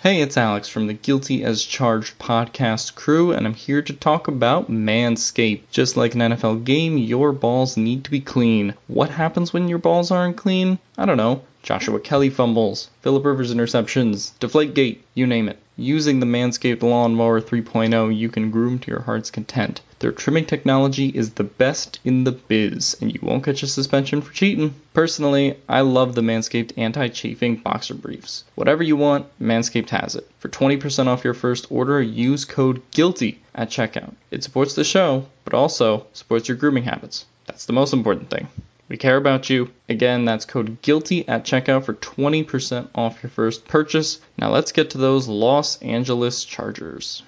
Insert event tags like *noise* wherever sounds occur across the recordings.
Hey, it's Alex from the Guilty as Charged podcast crew, and I'm here to talk about Manscaped. Just like an NFL game, your balls need to be clean. What happens when your balls aren't clean? I don't know. Joshua Kelly fumbles, Philip Rivers interceptions, Deflategate, you name it. Using the Manscaped Lawnmower 3.0, you can groom to your heart's content. Their trimming technology is the best in the biz, and you won't catch a suspension for cheating. Personally, I love the Manscaped anti-chafing boxer briefs. Whatever you want, Manscaped has it. For 20% off your first order, use code GUILTY at checkout. It supports the show, but also supports your grooming habits. That's the most important thing. We care about you. Again, that's code GUILTY at checkout for 20% off your first purchase. Now let's get to those Los Angeles Chargers.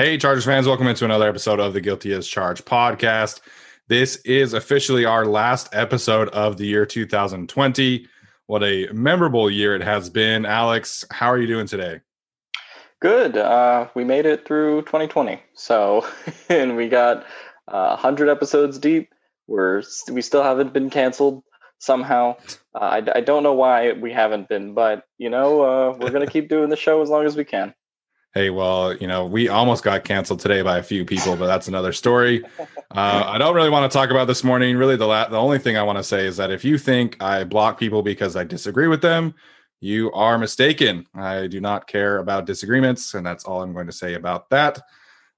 Hey, Chargers fans, welcome into another episode of the Guilty as Charged podcast. This is officially our last episode of the year 2020. What a memorable year it has been. Alex, how are you doing today? Good. Uh, we made it through 2020. So, *laughs* and we got uh, 100 episodes deep. We're we still haven't been canceled somehow. Uh, I, I don't know why we haven't been, but you know, uh, we're gonna *laughs* keep doing the show as long as we can hey, well, you know, we almost got canceled today by a few people, but that's another story. Uh, I don't really want to talk about this morning. Really, the la- the only thing I want to say is that if you think I block people because I disagree with them, you are mistaken. I do not care about disagreements, and that's all I'm going to say about that.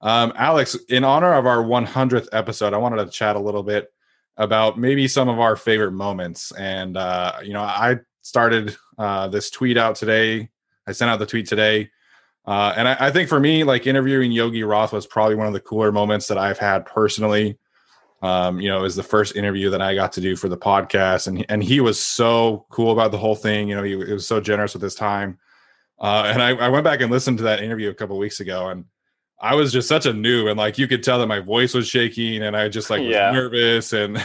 Um, Alex, in honor of our 100th episode, I wanted to chat a little bit about maybe some of our favorite moments. And uh, you know, I started uh, this tweet out today. I sent out the tweet today uh, and I, I, think for me, like interviewing Yogi Roth was probably one of the cooler moments that I've had personally. Um, you know, it was the first interview that I got to do for the podcast, and and he was so cool about the whole thing. You know, he, he was so generous with his time. Uh, and I, I, went back and listened to that interview a couple weeks ago, and I was just such a noob, and like you could tell that my voice was shaking, and I just like was yeah. nervous, and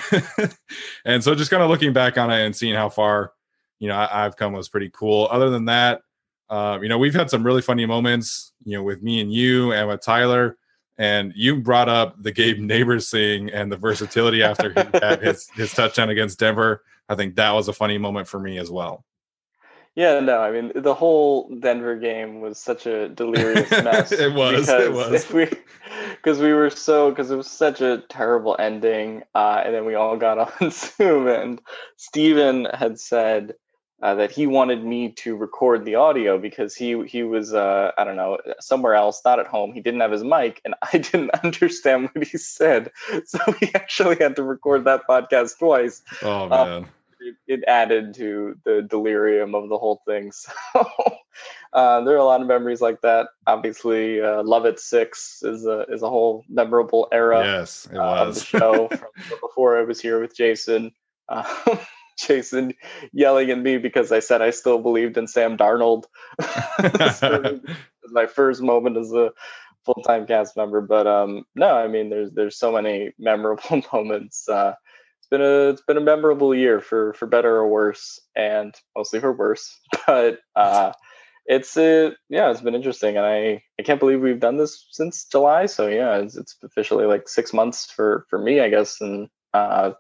*laughs* and so just kind of looking back on it and seeing how far you know I, I've come was pretty cool. Other than that, uh, you know, we've had some really funny moments, you know, with me and you and with Tyler. And you brought up the Gabe Nabers thing and the versatility after he *laughs* had his, his touchdown against Denver. I think that was a funny moment for me as well. Yeah, no, I mean the whole Denver game was such a delirious mess. *laughs* it was. It was. *laughs* We, because we were so because it was such a terrible ending, uh, and then we all got on Zoom, and Steven had said uh, that he wanted me to record the audio because he he was uh, I don't know somewhere else, not at home. He didn't have his mic, and *laughs* I didn't understand what he said, *laughs* so he actually had to record that podcast twice. Oh Um, man. it, it added to the delirium of the whole thing. *laughs* So uh, there are a lot of memories like that. Obviously, uh, Love It Six is a is a whole memorable era yes, it uh, of the was. show from before I was here with Jason. Jason yelling at me because I said I still believed in Sam Darnold. *laughs* So *laughs* my first moment as a full time cast member. But um, no, I mean, there's there's so many *laughs* memorable moments. Uh, it's been a it's been a memorable year for for better or worse, and mostly for worse. But uh, it's uh, yeah, it's been interesting, and I I can't believe we've done this since July. So yeah, it's, it's officially like six months for for me, I guess, and uh,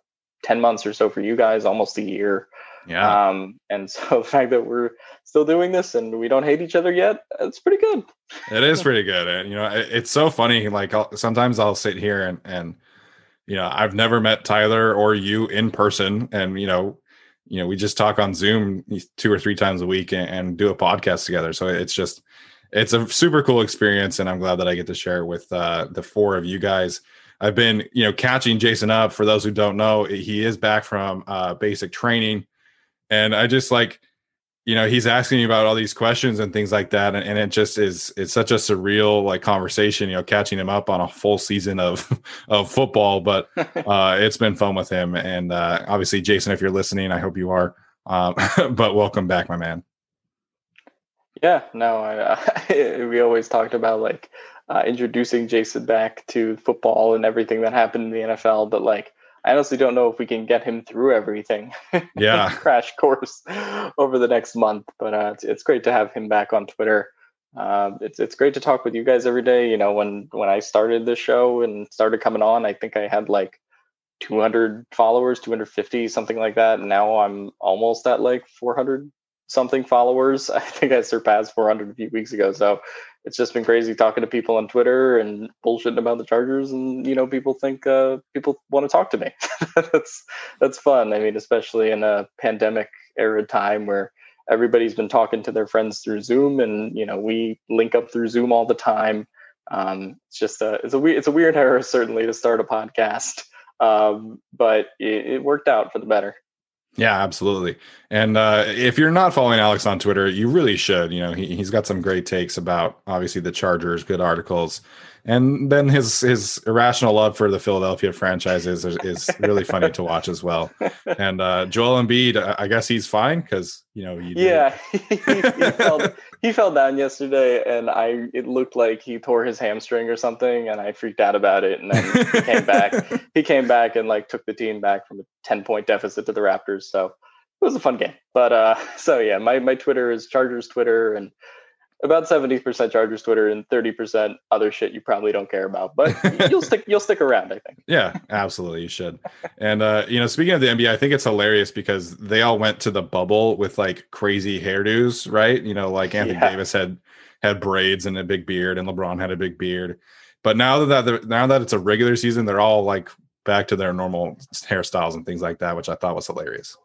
ten months or so for you guys, almost a year. yeah. Um, and *laughs* so the fact that we're still doing this and we don't hate each other yet, it's pretty good. It is pretty good, and you know, it, it's so funny. Like I'll, sometimes I'll sit here and and you know, I've never met Tyler or you in person, and you know, you know, we just talk on Zoom two or three times a week and, and do a podcast together. So it's just it's a super cool experience, and I'm glad that I get to share it with uh, the four of you guys. I've been, you know, catching Jason up. For those who don't know, he is back from uh, basic training, and I just like you know he's asking me about all these questions and things like that. And, and it just is it's such a surreal like conversation you know catching him up on a full season of *laughs* of football. But *laughs* uh it's been fun with him. And uh obviously jason if you're listening i hope you are um *laughs* but welcome back my man. Yeah, no, I, I, we always talked about like uh, introducing Jason back to football and everything that happened in the NFL, but like I honestly don't know if we can get him through everything. *laughs* Yeah. *laughs* crash course over the next month, but uh, it's it's great to have him back on Twitter. Uh, it's it's great to talk with you guys every day. You know, when when I started the show and started coming on, I think I had like 200 followers, 250, something like that. And now I'm almost at like 400 something followers. *laughs* I think I surpassed 400 a few weeks ago. So it's just been crazy talking to people on Twitter and bullshitting about the Chargers. And, you know, people think uh, people want to talk to me. *laughs* that's, that's fun. I mean, especially in a pandemic era time where everybody's been talking to their friends through Zoom and, you know, we link up through Zoom all the time. Um, it's just a, it's a weird, it's a weird *laughs* era certainly to start a podcast. Um, but it, it worked out for the better. Yeah, absolutely. And uh, if you're not following Alex on Twitter, you really should. You know, he, he's got some great takes about obviously the Chargers, good articles, and then his his irrational love for the Philadelphia franchise is, is really funny to watch as well. *laughs* And uh, Joel Embiid, I- I guess he's fine because you know, he, Yeah, *laughs* he, he, fell, *laughs* he fell down yesterday, and I it looked like he tore his hamstring or something, and I freaked out about it. And then he came back. He came back and like took the team back from a ten point deficit to the Raptors. So it was a fun game. But uh, so yeah, my my Twitter is Chargers Twitter, and about seventy percent Chargers Twitter and thirty percent other shit you probably don't care about. But *laughs* you'll stick you'll stick around, I think. Yeah, absolutely. You should. And uh, you know, speaking of the NBA, I think it's hilarious because they all went to the bubble with like crazy hairdos, right? You know, like Anthony Yeah. Davis had had braids and a big beard, and LeBron had a big beard. But now that now that it's a regular season, they're all like back to their normal hairstyles and things like that, which I thought was hilarious.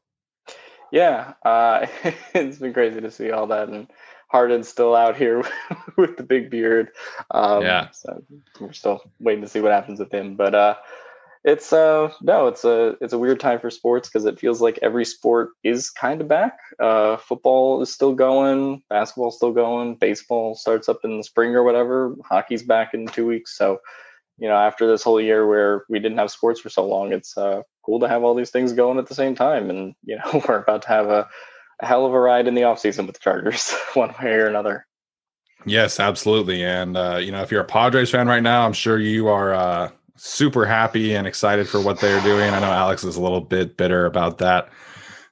Yeah, uh, *laughs* it's been crazy to see all that, and Harden's still out here *laughs* with the big beard. Um, Yeah. so we're still waiting to see what happens with him. But uh, it's uh, no, it's a it's a weird time for sports because it feels like every sport is kind of back. Uh, football is still going, basketball's still going, baseball starts up in the spring or whatever. Hockey's back in two weeks, so you know after this whole year where we didn't have sports for so long, it's uh, cool to have all these things going at the same time. And you know *laughs* we're about to have a, a hell of a ride in the offseason with the Chargers, *laughs* one way or another. Yes, absolutely. And uh, you know, if you're a Padres fan right now, I'm sure you are uh, super happy and excited for what they're doing. I know Alex is a little bit bitter about that,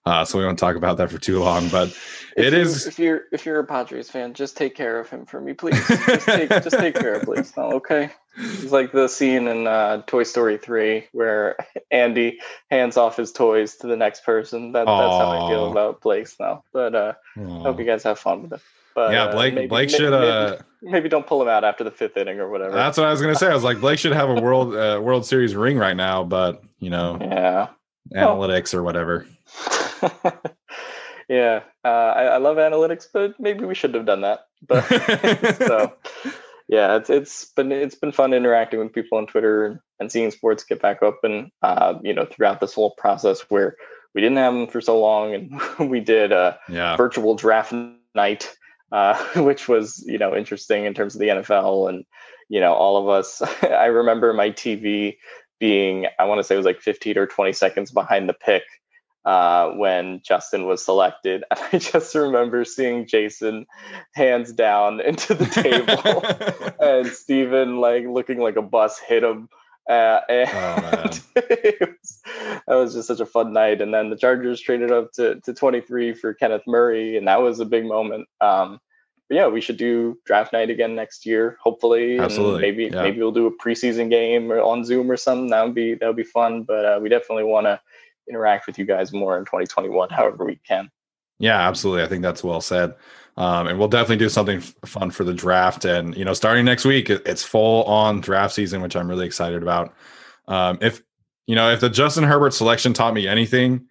uh, so we won't talk about that for too long. But it is If you're if you're a Padres fan, just take care of him for me, please. *laughs* Just take just take care, please. No, okay. It's like the scene in uh, Toy Story three where *laughs* Andy hands off his toys to the next person. That, that's how I feel about Blake now. But uh, I hope you guys have fun with it. But yeah, uh, Blake. maybe- Blake should. maybe- Uh, maybe don't pull him out after the fifth inning or whatever. that's what I was gonna say. I was like, Blake should have a world uh, World Series ring right now, but you know, yeah. analytics or whatever. *laughs* yeah, uh, I, I, love analytics, but maybe we shouldn't have done that. But *laughs* so, yeah, it's it's been it's been fun interacting with people on Twitter and seeing sports get back open. uh, you know throughout this whole process where we didn't have them for so long, and *laughs* we did a yeah. virtual draft night, uh, *laughs* which was you know interesting in terms of the NFL and you know all of us. *laughs* I remember my TV being I want to say it was like 15 or 20 seconds behind the pick uh, when Justin was selected. And I just remember seeing Jason hands down *laughs* into the table *laughs* and Steven like looking like a bus hit him. Uh, and oh, *laughs* was, that was just such a fun night. And then the Chargers traded up to, to 23 for Kenneth Murray, and that was a big moment. Um, but yeah, we should do draft night again next year, hopefully. Absolutely. And maybe yeah. maybe we'll do a preseason game or on Zoom or something. That would be that would be fun. But uh, we definitely want to interact with you guys more in 2021, however we can. Yeah, absolutely. I think that's well said. Um, and we'll definitely do something f- fun for the draft. And you know, starting next week, it's full on draft season, which I'm really excited about. Um, if you know, if the Justin Herbert selection taught me anything,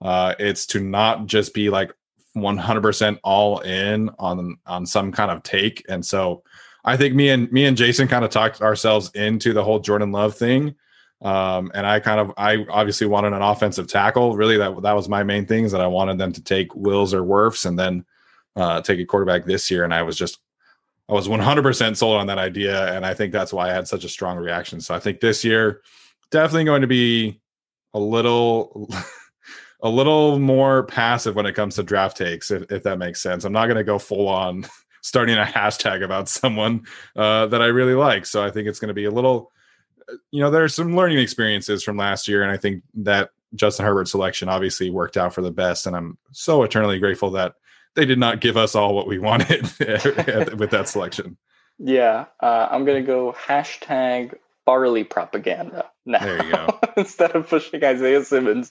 uh, it's to not just be like 100% all in on on some kind of take. And so, I think me and me and Jason kind of talked ourselves into the whole Jordan Love thing. Um, and I kind of, I obviously wanted an offensive tackle. Really, that that was my main thing is that I wanted them to take Wills or Wirfs and then uh, take a quarterback this year. And I was just, I was 100% sold on that idea, and I think that's why I had such a strong reaction. So I think this year, definitely going to be a little. *laughs* a little more passive when it comes to draft takes, if, if that makes sense. I'm not going to go full on *laughs* starting a hashtag about someone uh, that I really like. So I think it's going to be a little you know, there are some learning experiences from last year, and I think that Justin Herbert selection obviously worked out for the best. And I'm so eternally grateful that they did not give us all what we *laughs* wanted with that selection. Yeah, uh, I'm gonna go hashtag Farley propaganda now. There you go. *laughs* Instead of pushing Isaiah Simmons,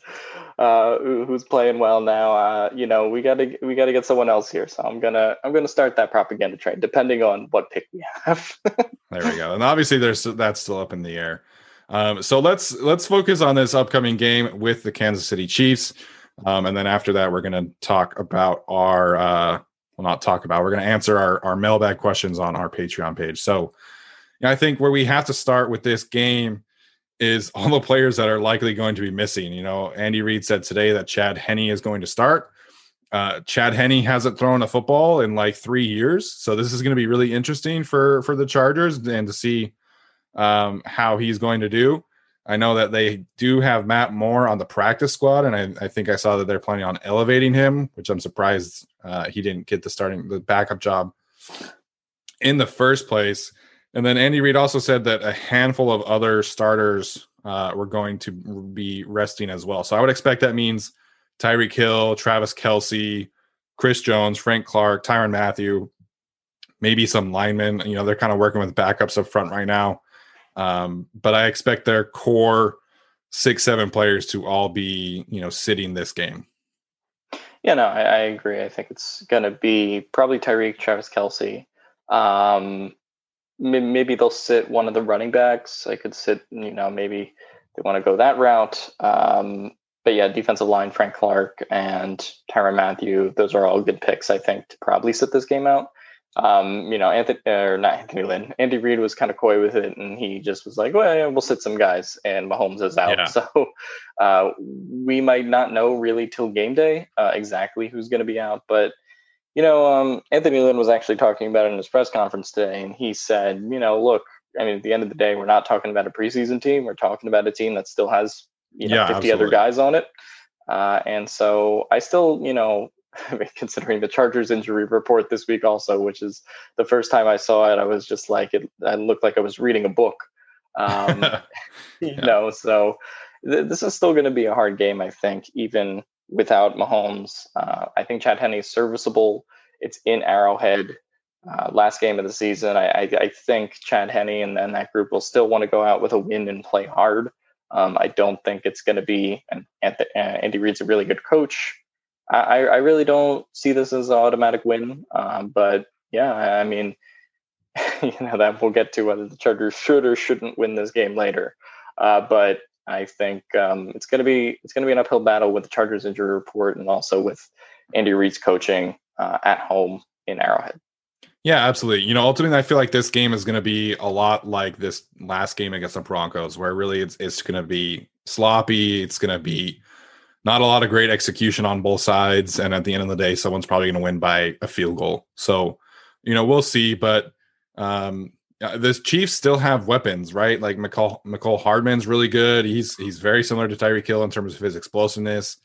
uh, who's playing well now, uh, you know, we gotta we gotta get someone else here. So I'm gonna I'm gonna start that propaganda train, depending on what pick we have. *laughs* there we go. And obviously, there's that's still up in the air. Um, so let's let's focus on this upcoming game with the Kansas City Chiefs, um, and then after that, we're gonna talk about our uh, well, not talk about. We're gonna answer our our mailbag questions on our Patreon page. So I think where we have to start with this game is all the players that are likely going to be missing. You know, Andy Reid said today that Chad Henne is going to start. Uh, Chad Henne hasn't thrown a football in like three years, so this is going to be really interesting for for the Chargers and to see um, how he's going to do. I know that they do have Matt Moore on the practice squad, and I, I think I saw that they're planning on elevating him, which I'm surprised uh, he didn't get the starting the backup job in the first place. And then Andy Reid also said that a handful of other starters uh, were going to be resting as well. So I would expect that means Tyreek Hill, Travis Kelce, Chris Jones, Frank Clark, Tyrann Mathieu, maybe some linemen. You know, they're kind of working with backups up front right now. Um, but I expect their core six, seven players to all be, you know, sitting this game. Yeah, no, I, I agree. I think it's going to be probably Tyreek, Travis Kelce. Um, maybe they'll sit one of the running backs. I could sit, you know, maybe they want to go that route. Um, but yeah, defensive line, Frank Clark and Tyrann Mathieu, those are all good picks, I think, to probably sit this game out. Um, you know, Anthony or not Anthony Lynn, Andy Reid was kind of coy with it, and he just was like, "Well, yeah, we'll sit some guys," and Mahomes is out. Yeah. *laughs* So uh, we might not know really till game day uh, exactly who's going to be out, but you know, um, Anthony Lynn was actually talking about it in his press conference today, and he said, you know, look, I mean, at the end of the day, we're not talking about a preseason team. We're talking about a team that still has, you know, yeah, 50 absolutely. other guys on it. Uh, and so I still, you know, *laughs* considering the Chargers injury report this week also, which is the first time I saw it, I was just like, it, I looked like I was reading a book. Um, *laughs* *laughs* yeah. You know, so th- this is still going to be a hard game, I think, even without Mahomes. Uh, I think Chad Henne is serviceable. It's in Arrowhead. Uh, last game of the season, I, I, I think Chad Henne and then that group will still want to go out with a win and play hard. Um, I don't think it's going to be, and Andy Reid's a really good coach. I, I really don't see this as an automatic win. Um, but yeah, I mean, *laughs* you know, that we'll get to whether the Chargers should or shouldn't win this game later. Uh, but I think um, it's going to be it's going to be an uphill battle with the Chargers injury report and also with Andy Reid's coaching uh, at home in Arrowhead. Yeah, absolutely. You know, ultimately, I feel like this game is going to be a lot like this last game against the Broncos, where really it's it's going to be sloppy. It's going to be not a lot of great execution on both sides, and at the end of the day, someone's probably going to win by a field goal. So, you know, we'll see. But um, the Chiefs still have weapons, right? Like Mecole Mecole Hardman's really good. He's he's very similar to Tyreek Hill in terms of his explosiveness.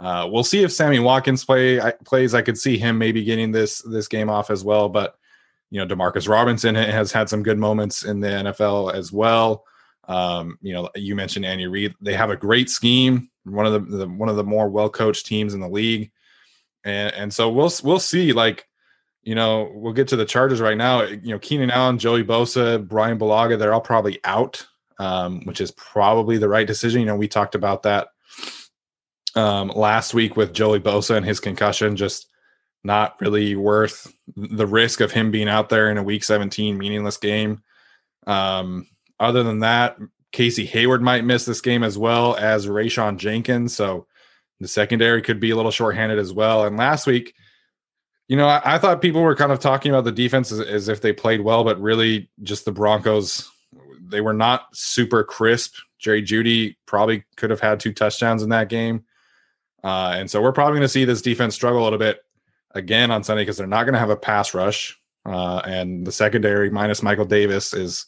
Uh, we'll see if Sammy Watkins play I, plays. I could see him maybe getting this this game off as well. But you know, Demarcus Robinson has had some good moments in the NFL as well. Um, you know, you mentioned Andy Reid. They have a great scheme. One of the, the one of the more well coached teams in the league, and and so we'll we'll see. Like, you know, we'll get to the Chargers right now. You know, Keenan Allen, Joey Bosa, Brian Bulaga, they're all probably out, um, which is probably the right decision. You know, we talked about that um, last week with Joey Bosa and his concussion, just not really worth the risk of him being out there in a week 17 meaningless game. Um, other than that, Casey Hayward might miss this game as well as Rayshawn Jenkins. So the secondary could be a little shorthanded as well. And last week, you know, I, I thought people were kind of talking about the defense as, as if they played well, but really just the Broncos, they were not super crisp. Jerry Jeudy probably could have had two touchdowns in that game. Uh, and so we're probably going to see this defense struggle a little bit again on Sunday because they're not going to have a pass rush. Uh, and the secondary minus Michael Davis is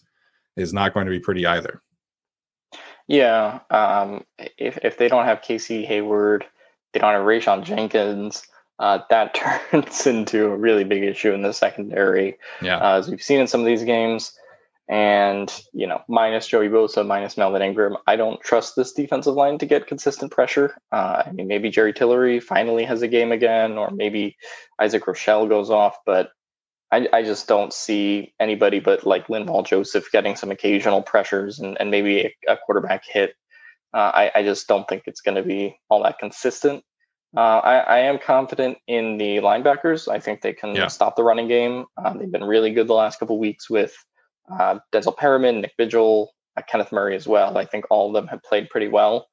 is not going to be pretty either. Yeah, um, if if they don't have Casey Hayward, they don't have Rayshawn Jenkins. Uh, that *laughs* turns into a really big issue in the secondary. Yeah, uh, as we've seen in some of these games, and you know, minus Joey Bosa, minus Melvin Ingram, I don't trust this defensive line to get consistent pressure. Uh, I mean, maybe Jerry Tillery finally has a game again, or maybe Isaac Rochell goes off, but I, I just don't see anybody but like Linval Joseph getting some occasional pressures and, and maybe a, a quarterback hit. Uh, I, I just don't think it's going to be all that consistent. Uh, I, I, am confident in the linebackers. I think they can yeah. stop the running game. Uh, they've been really good the last couple weeks with uh, Denzel Perryman, Nick Vigil, uh, Kenneth Murray as well. I think all of them have played pretty well,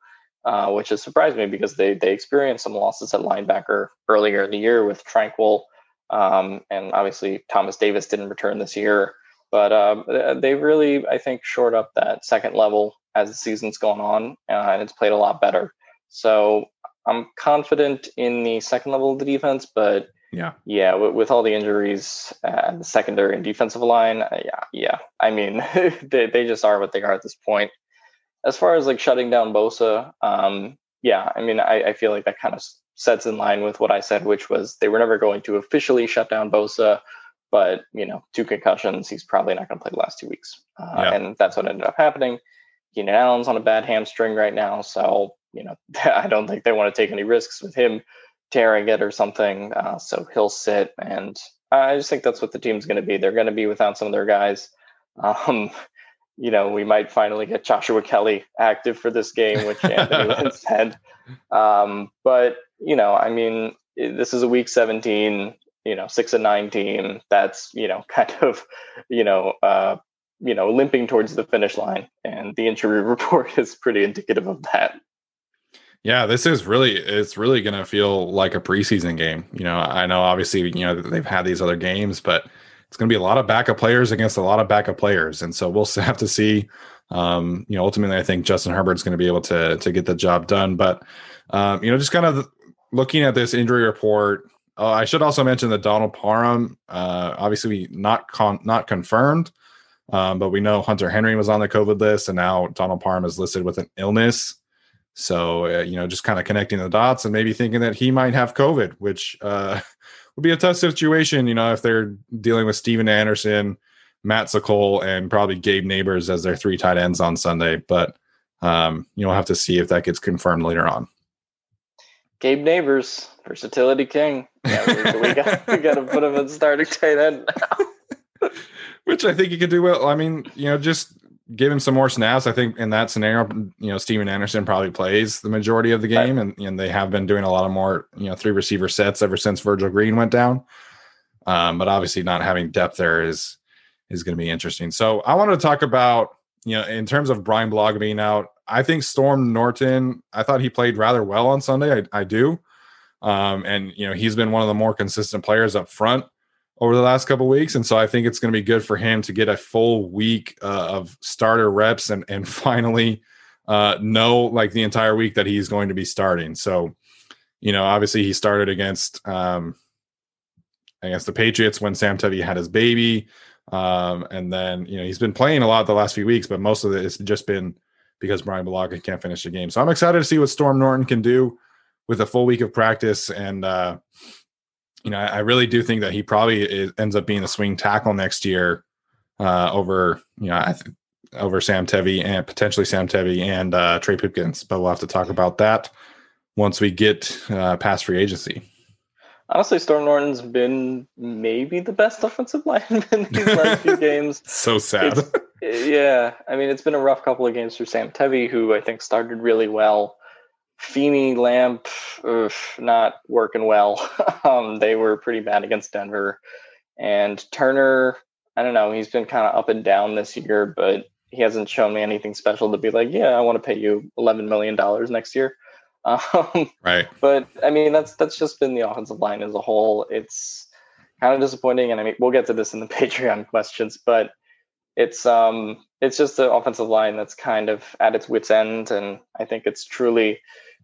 uh, which has surprised me because they they experienced some losses at linebacker earlier in the year with Tranquill, um, and obviously Thomas Davis didn't return this year. But um, they really, I think, shored up that second level as the season's gone on, uh, and it's played a lot better. So I'm confident in the second level of the defense, but yeah. Yeah. With, with all the injuries and the secondary and defensive line, uh, yeah. Yeah. I mean, *laughs* they, they just are what they are at this point. As far as like shutting down Bosa, um, yeah, I mean, I, I feel like that kind of sets in line with what I said, which was they were never going to officially shut down Bosa, but you know, two concussions, he's probably not going to play the last two weeks, uh, yeah. and that's what ended up happening. Keenan Allen's on a bad hamstring right now, so you know, *laughs* I don't think they want to take any risks with him tearing it or something. Uh, so he'll sit, and I just think that's what the team's going to be. They're going to be without some of their guys. *laughs* Um, you know, we might finally get Joshua Kelly active for this game, which Anthony *laughs* said. Um, but you know, I mean, this is a week 17. You know, six and nine team. That's you know, kind of, you know, uh, you know, limping towards the finish line, and the injury report is pretty indicative of that. Yeah, this is really it's really going to feel like a preseason game. You know, I know obviously, you know, they've had these other games, but it's going to be a lot of backup players against a lot of backup players. And so we'll *laughs* have to see um, you know, ultimately I think Justin Herbert's going to be able to to get the job done, but um, you know, just kind of looking at this injury report, uh, I should also mention that Donald Parham uh, obviously not con- not confirmed. Um, but we know Hunter Henry was on the COVID list, and now Donald Parham is listed with an illness. So, uh, you know, just kind of connecting the dots and maybe thinking that he might have COVID, which uh, *laughs* would be a tough situation, you know, if they're dealing with Stephen Anderson, Matt Sokol, and probably Gabe Nabers as their three tight ends on Sunday. But, um, you know, we'll have to see if that gets confirmed later on. Gabe Nabers, versatility king. Yeah, we, we got *laughs* we got to put him in starting tight end now. *laughs* Which I think he could do well. I mean, you know, just give him some more snaps. I think in that scenario, you know, Stephen Anderson probably plays the majority of the game, and, and they have been doing a lot of more, you know, three receiver sets ever since Virgil Green went down. Um, but obviously, not having depth there is is going to be interesting. So I wanted to talk about, you know, in terms of Brian Bulaga being out. I think Storm Norton. I thought he played rather well on Sunday. I, I do. Um, and you know, he's been one of the more consistent players up front over the last couple weeks, and so I think it's going to be good for him to get a full week uh, of starter reps and and *laughs* finally uh, know like the entire week that he's going to be starting. So, you know, obviously he started against um, against the Patriots when Sam Tevi had his baby, um, and then you know he's been playing a lot the last few weeks, but most of it has just been because Brian Bulaga can't finish the game. So I'm excited to see what Storm Norton can do with a full week of practice and. Uh, you know, I, I really do think that he probably is, ends up being a swing tackle next year uh, over, you know, I th- over Sam Tevi and potentially Sam Tevi and uh, Trey Pipkins. But we'll have to talk about that once we get uh, past free agency. Honestly, Storm Norton's been maybe the best offensive lineman *laughs* in these last few *laughs* games. so sad. It's, yeah, I mean, it's been a rough couple of games for Sam Tevi, who I think started really well. Feeney Lamp ugh, not working well. *laughs* um, they were pretty bad against Denver. And Turner, I don't know, he's been kind of up and down this year, but he hasn't shown me anything special to be like, yeah, I want to pay you eleven million dollars next year. *laughs* Um, right. But I mean, that's that's just been the offensive line as a whole. It's kind of disappointing, and I mean, we'll get to this in the *laughs* Patreon questions, but it's um it's just the offensive line that's kind of at its wits end, and I think it's truly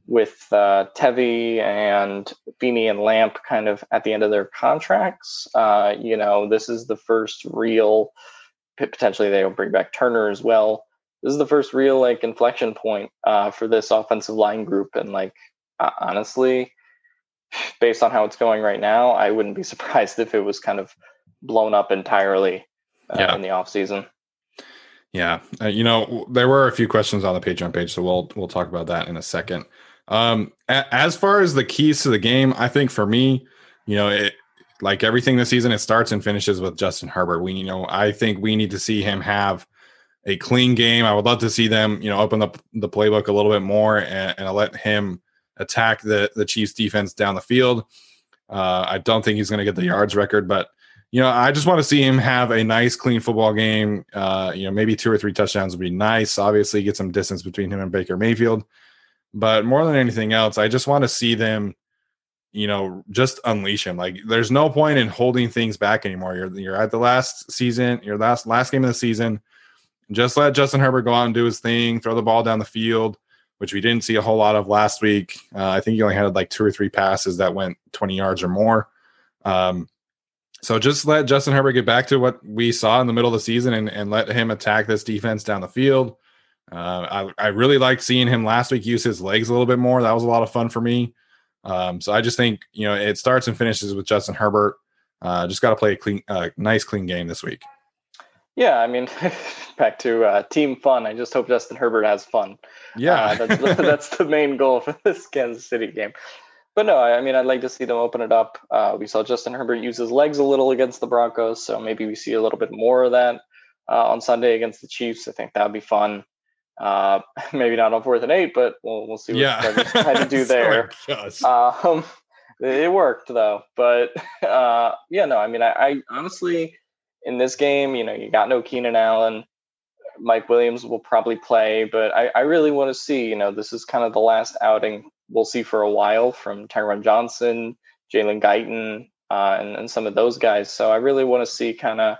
with uh, Tevi and Feeney and Lamp kind of at the end of their contracts. Uh, you know, this is the first real, potentially they'll bring back Turner as well. This is the first real like inflection point uh, for this offensive line group. And like, honestly, based on how it's going right now, I wouldn't be *laughs* surprised if it was kind of blown up entirely uh, yeah. in the off season. Yeah, uh, you know, there were a few questions on the Patreon page, so we'll we'll talk about that in a second. Um, a- as far as the keys to the game, I think for me, you know, it like everything this season, it starts and finishes with Justin Herbert. We, you know, I think we need to see him have a clean game. I would love to see them, you know, open up the, the playbook a little bit more and, and let him attack the the Chiefs defense down the field. Uh, I don't think he's going to get the yards record, but you know, I just want to see him have a nice, clean football game. Uh, you know, maybe two or three touchdowns would be nice. Obviously, get some distance between him and Baker Mayfield. But more than anything else, I just want to see them, you know, just unleash him. Like there's no point in holding things back anymore. You're you're at the last season, your last last game of the season. Just let Justin Herbert go out and do his thing, throw the ball down the field, which we didn't see a whole lot of last week. Uh, I think he only had like two or three passes that went 20 yards or more. Um, so just let Justin Herbert get back to what we saw in the middle of the season and, and let him attack this defense down the field. Uh, I, I really liked seeing him last week use his legs a little bit more. That was a lot of fun for me. Um, so I just think you know it starts and finishes with Justin Herbert. Uh, just got to play a clean, uh, nice, clean game this week. Yeah, I mean, *laughs* back to uh, team fun. I just hope Justin Herbert has fun. Yeah, uh, that's, the, *laughs* that's the main goal for this *laughs* Kansas City game. But no, I mean, I'd like to see them open it up. Uh, we saw Justin Herbert use his legs a little against the Broncos, so maybe we see a little bit more of that uh, on Sunday against the Chiefs. I think that would be fun. Uh, *laughs* maybe not on fourth and eight, but we'll we'll see what yeah. they *laughs* had to do there. um, it worked though, but *laughs* uh, yeah, no, I mean, I, I, honestly, in this game, you know, you got no Keenan Allen. Mike Williams will probably play, but I, I really want to see, you know, this is kind of the last outing we'll see for a while from Tyron Johnson, Jalen Guyton, uh, and, and some of those guys. So I really want to see kind of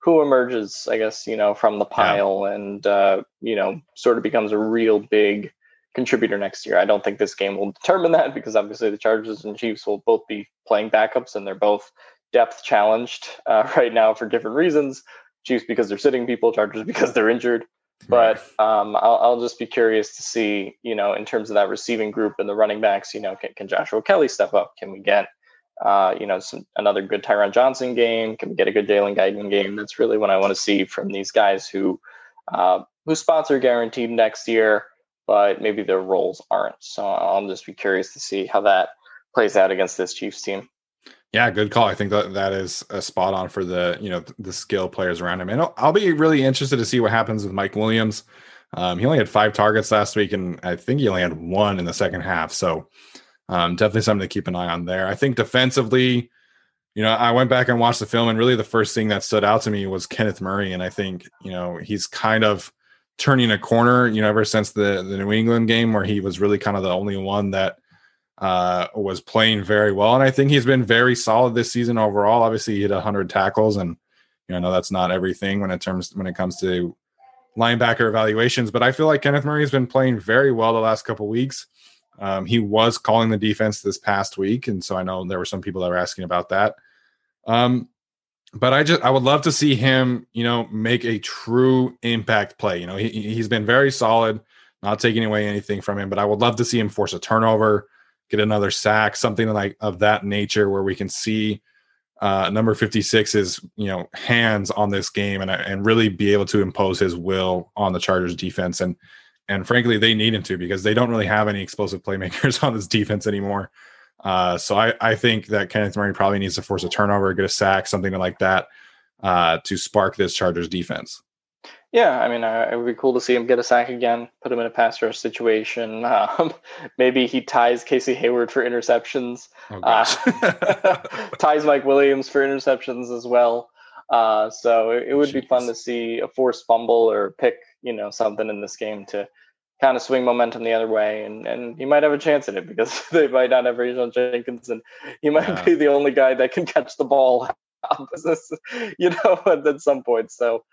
who emerges, I guess, you know, from the pile yeah. and, uh, you know, sort of becomes a real big contributor next year. I don't think this game will determine that because obviously the Chargers and Chiefs will both be playing backups and they're both depth challenged uh, *laughs* right now for different reasons. Chiefs because they're sitting people, Chargers because they're injured. But um, I'll, I'll, just be curious to see, you know, in terms of that receiving group and the running backs, you know, can, can Joshua Kelly step up? Can we get uh, you know, some, another good Tyron Johnson game, can we get a good Jalen Guyton game. That's really what I want to see from these guys who uh, whose guaranteed next year, but maybe their roles aren't. So I'll just be curious to see how that plays out against this Chiefs team. Yeah, good call. I think that that is a spot on for the you know the skill players around him, and I'll, I'll be really interested to see what happens with Mike Williams. Um, he only had five targets last week, and I think he only had one in the second half. So um, definitely something to keep an eye on there. I think defensively, you know, I went back and watched the film, and really the first thing that stood out to me was Kenneth Murray, and I think you know he's kind of turning a corner. You know, ever since the the New England game where he was really kind of the only one that uh, was playing very well, and I think he's been very solid this season overall. Obviously, he hit 100 tackles, and you know, I know that's not everything when it terms when it comes to linebacker evaluations, but I feel like Kenneth Murray has been playing very well the last couple weeks. Um, he was calling the defense this past week, and so I know there were some people that were asking about that. Um, but I just I would love to see him, you know, make a true impact play. You know, he he's been very solid, not taking away anything from him, but I would love to see him force a turnover, get another sack, something like of that nature where we can see uh, number 56 is you know hands on this game and and really be able to impose his will on the Chargers defense and and frankly they need him to because they don't really have any explosive playmakers *laughs* on this defense anymore. Uh, so I, I think that Kenneth Murray probably needs to force a turnover, get a sack, something like that, uh, to spark this Chargers defense. Yeah, I mean, uh, it would be cool to see him get a sack again, put him in a pass rush situation. *laughs* Um, maybe he ties Casey Hayward for interceptions, oh, uh, *laughs* ties Mike Williams for interceptions as well. Uh, so it, it would Jeez. be fun to see a forced fumble or pick, you know, something in this game to kind of swing momentum the other way, and and he might have a chance at it because *laughs* they might not have Rayshawn Jenkins, and he might yeah. be the only guy that can catch the ball, *laughs* you know, *laughs* at, at some point. So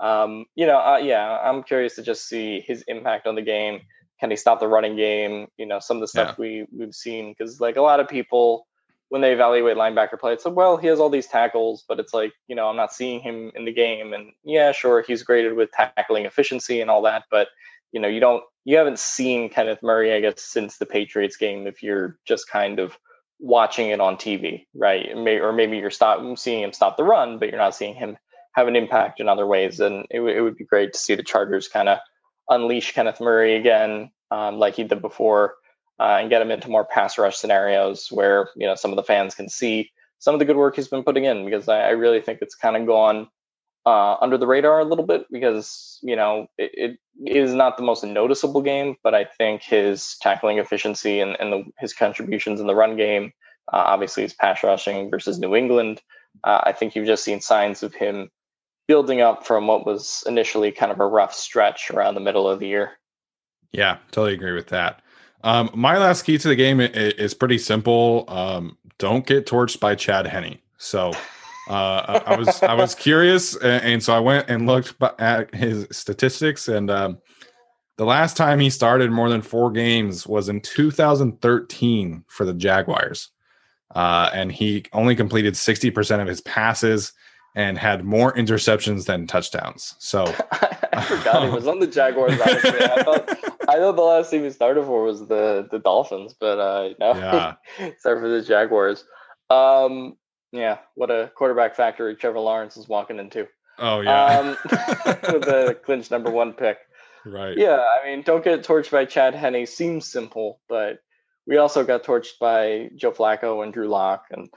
um, you know, uh, yeah, I'm curious to just see his impact on the game. Can he stop the running game? You know, some of the stuff yeah. we we've seen because like a lot of people when they evaluate linebacker play, it's like, well, he has all these tackles, but it's like, you know, I'm not seeing him in the game. And yeah, sure, he's graded with tackling efficiency and all that, but you know, you don't, you haven't seen Kenneth Murray, I guess, since the Patriots game. If you're just kind of watching it on TV, right? Or maybe you're stop seeing him stop the run, but you're not seeing him have an impact in other ways. And it, w- it would be great to see the Chargers kind of unleash Kenneth Murray again, um, like he did before, uh, and get him into more pass rush scenarios where you know some of the fans can see some of the good work he's been putting in. Because I, I really think it's kind of gone uh, under the radar a little bit because you know it, it is not the most noticeable game, but I think his tackling efficiency and, and the, his contributions in the run game, uh, obviously his pass rushing versus New England. Uh, I think you've just seen signs of him building up from what was initially kind of a rough stretch around the middle of the year. Yeah, totally agree with that. Um, my last key to the game is pretty simple. Um, don't get torched by Chad Henne. So uh, I was I was *laughs* curious, and, so I went and looked at his statistics, and um, the last time he started more than four games was in 2013 for the Jaguars, uh, and he only completed 60% of his passes and had more interceptions than touchdowns. So *laughs* I forgot he was on the Jaguars. Honestly. I thought *laughs* I thought the last team he started for was the the Dolphins, but uh, no, yeah. *laughs* started for the Jaguars. Um, yeah, what a quarterback factory Trevor Lawrence is walking into. Oh yeah, um, *laughs* with the *laughs* clinch number one pick. Right. Yeah, I mean, don't get torched by Chad Henne seems simple, but we also got torched by Joe Flacco and Drew Lock and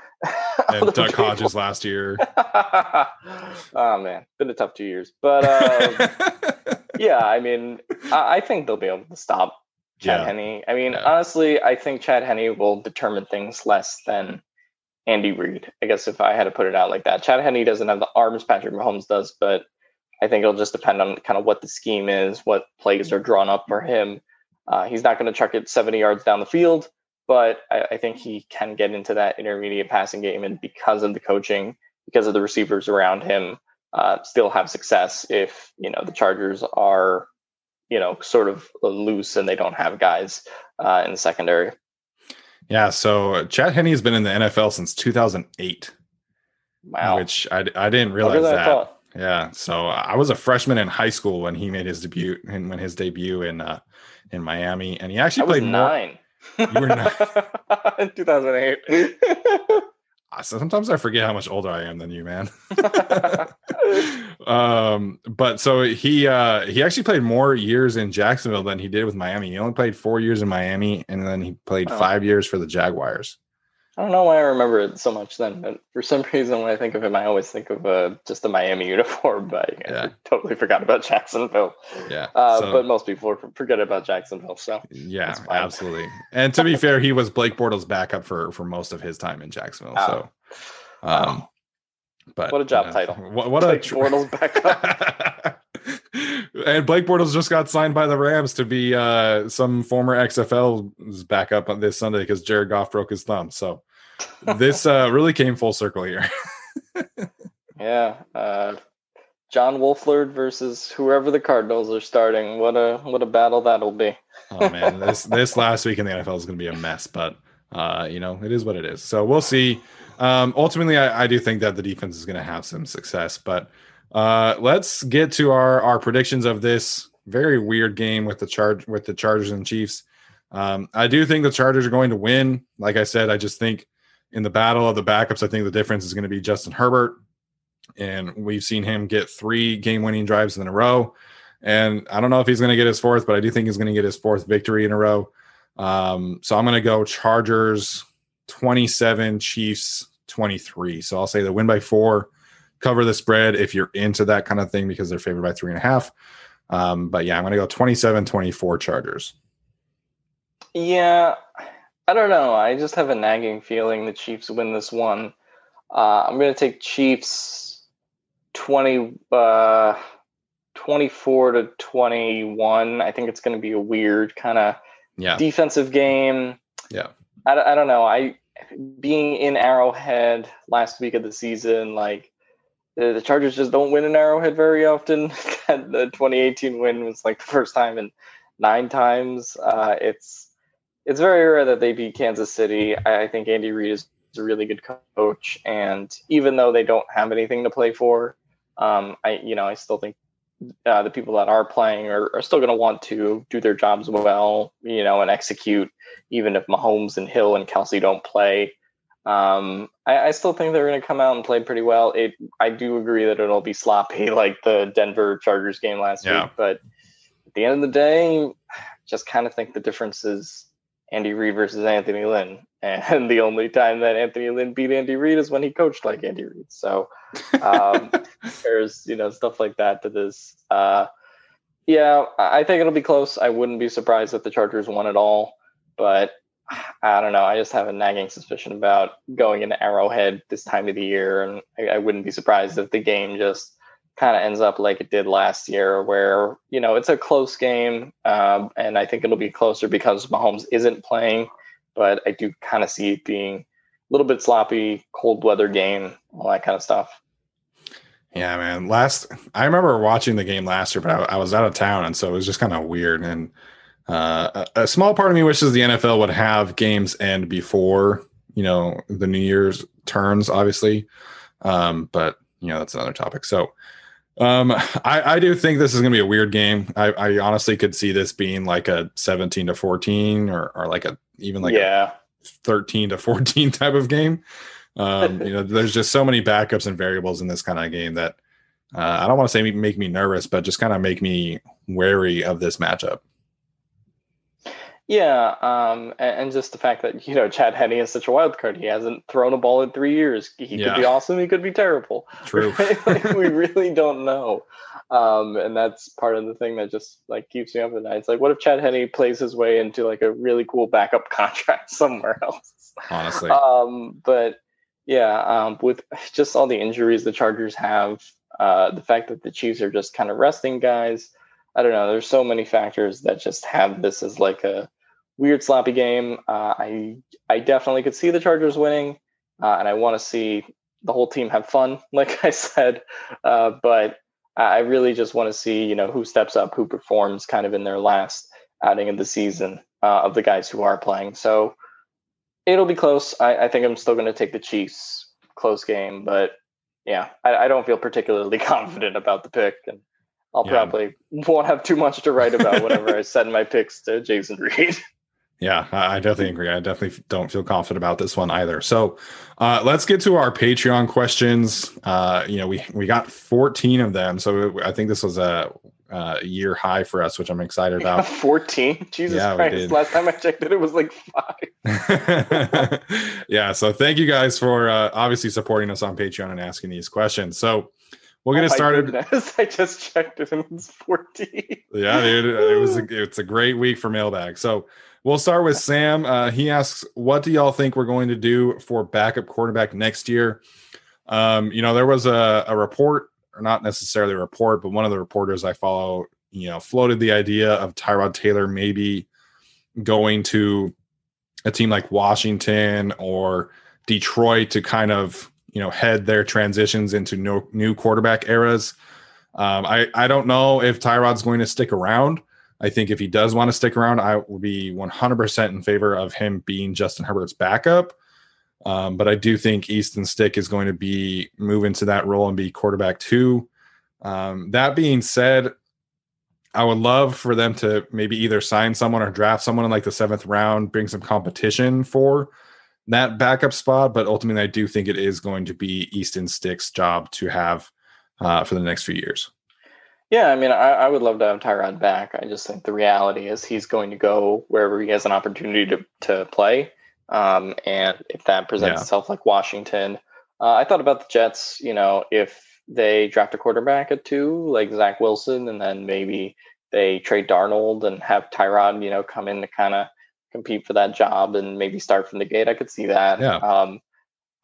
and Duck Hodges last year. oh man, been a tough two years, but um, yeah, I mean, I, I, think they'll be able to stop Chad yeah. Henne. I mean, yeah. honestly, I think Chad Henne will determine things less than Andy Reid. I guess if I had to put it out like that, Chad Henne doesn't have the arms Patrick Mahomes does, but I think it'll just depend on kind of what the scheme is, what plays are drawn up for him uh, he's not going to chuck it 70 yards down the field, but I, I, think he can get into that intermediate passing game. And because of the coaching, because of the receivers around him, uh, still have success if, you know, the Chargers are, you know, sort of loose and they don't have guys uh, in the secondary. Yeah. So Chad Henne has been in the NFL since 2008. Wow. Which I, I didn't realize that. Yeah. So I was a freshman in high school when he made his debut and when his debut in uh, in Miami, and he actually I played nine. More, you were nine *laughs* in 2008. *laughs* Sometimes I forget how much older I am than you, man. *laughs* *laughs* um, but so he uh, he actually played more years in Jacksonville than he did with Miami. He only played four years in Miami, and then he played oh. five years for the Jaguars. I don't know why I remember it so much then, but for some *laughs* reason when I think of him, I always think of uh, just the Miami uniform. *laughs* But I yeah. totally forgot about Jacksonville. Yeah, uh, so, but most people forget about Jacksonville. So yeah, absolutely. And to be fair, he was Blake Bortles' backup for for most of his time in Jacksonville. Oh. So, um, but what a job title! *laughs* What, what a Bortles backup. and Blake Bortles just got signed by the Rams to be uh, some former XFL's backup on this Sunday because Jared Goff broke his thumb. So this uh, really came full circle here. *laughs* yeah, uh, John Wolford versus whoever the Cardinals are starting. What a what a battle that'll be. oh man, this this last week in the NFL is going to be a mess, but uh, you know it is what it is. So we'll see. Um, ultimately, I, I do think that the defense is going to have some success, but uh, let's get to our our predictions of this very weird game with the charge with the Chargers and Chiefs. Um, I do think the Chargers are going to win. Like I said, I just think in the battle of the backups, I think the difference is going to be Justin Herbert and we've seen him get three game-winning drives in a row. And I don't know if he's going to get his fourth, but I do think he's going to get his fourth victory in a row. Um, so I'm going to go Chargers 27, Chiefs 23. So I'll say the win by four, cover the spread if you're into that kind of thing because they're favored by three and a half. Um, but yeah, I'm going to go 27 24 Chargers. Yeah, I don't know. I just have a nagging feeling the Chiefs win this one. Uh, I'm going to take Chiefs 20 uh 24 to 21 i think it's going to be a weird kind of yeah. defensive game yeah I, I don't know i being in arrowhead last week of the season like the, the chargers just don't win in arrowhead very often *laughs* the 2018 win was like the first time in nine times uh it's it's very rare that they beat kansas city i, I think andy reid is a really good coach and even though they don't have anything to play for um, I you know I still think uh, the people that are playing are, are still going to want to do their jobs well, you know, and execute even if Mahomes and Hill and Kelce don't play. Um, I, I, still think they're going to come out and play pretty well. It I do agree that it'll be sloppy *laughs* like the Denver Chargers game last yeah. week, but at the end of the day, just kind of think the difference is Andy Reid versus Anthony Lynn. *laughs* And the only time that Anthony Lynn beat Andy Reid is when he coached like Andy Reid. So um, *laughs* there's, you know, stuff like that that is, uh, yeah, I think it'll be close. I wouldn't be surprised if the Chargers won at all, but I don't know. I just have a nagging suspicion about going into Arrowhead this time of the year, and I, I wouldn't be surprised if the game just kind of ends up like it did last year, where you know it's a close game, um, and I think it'll be closer because Mahomes isn't playing. But I do kind of see it being a little bit sloppy, cold weather game, all that kind of stuff. Yeah, man. Last I remember watching the game last year, but I, I was out of town, and so it was just kind of weird. And uh, a, a small part of me wishes the NFL would have games end before you know the New Year's turns, obviously. Um, but you know that's another topic. So um, I, I do think this is going to be a weird game. I, I honestly could see this being like a 17 to 14 or, or like a even like yeah. 13 to 14 *laughs* type of game. Um, *laughs* you know, there's just so many backups and variables in this kind of game that uh, I don't want to say make me nervous, but just kind of make me wary of this matchup. Yeah, um, and, just the fact that you know Chad Henne is such a wild card. He hasn't thrown a ball in three years. He yeah. could be awesome. He could be terrible. True. *laughs* like, we really don't know, um, and that's part of the thing that just like keeps me up at night. It's like, what if Chad Henne plays his way into like a really cool backup *laughs* contract somewhere else? Honestly. Um, but yeah, um, with just all the injuries the Chargers have, uh, the fact that the Chiefs are just kind of resting guys. I don't know. There's so many factors that just have this as like a weird sloppy game. Uh, I I definitely could see the Chargers winning, uh, and I want to see the whole team have fun, *laughs* like I said. Uh, but I really just want to see you know who steps up, who performs, kind of in their last outing of the season uh, of the guys who are playing. So it'll be close. I, I think I'm still going to take the Chiefs. Close game, but yeah, I, I, don't feel particularly *laughs* confident about the pick, and I'll yeah. probably won't have too much to write about whenever I send my picks to Jason Reed. *laughs* Yeah, I definitely agree. I definitely don't feel confident about this one either. So, uh, let's get to our Patreon questions. Uh, you know, we we got 14 of them, so I think this was a, a year high for us, which I'm excited *laughs* about. 14? Jesus yeah, Christ! Last time I checked it, it was like five. *laughs* yeah. So thank you guys for uh, obviously supporting us on Patreon and asking these questions. So. We'll get oh it started. Goodness. *laughs* I just checked it and it's 14. yeah, dude. It was a, it's a great week for mailbag. So We'll start with Sam. Uh, he asks, "What do y'all think we're going to do for backup quarterback next year?" Um, you know, there was a, a report, or not necessarily a report, but one of the reporters I follow you know, floated the idea of Tyrod Taylor maybe going to a team like Washington or Detroit to kind of, you know, head their transitions into no, new quarterback eras. Um, I, I don't know if Tyrod's going to stick around. I think if he does want to stick around, I will be 100% in favor of him being Justin Herbert's backup. Um, but I do think Easton Stick is going to be move into that role and be quarterback two. Um, that being said, I would love for them to maybe either sign someone or draft someone in like the seventh round, bring some competition for that backup spot. But ultimately, I do think it is going to be Easton Stick's job to have uh, for the next few years. Yeah, I mean, I, I, would love to have Tyrod back. I just think the reality is he's going to go wherever he has an opportunity to, to play. Um, and if that presents yeah. itself like Washington, uh, I thought about the Jets, you know, if they draft a quarterback at two, like Zach Wilson, and then maybe they trade Darnold and have Tyrod, you know, come in to kind of compete for that job and maybe start from the gate. I could see that. Yeah. Um,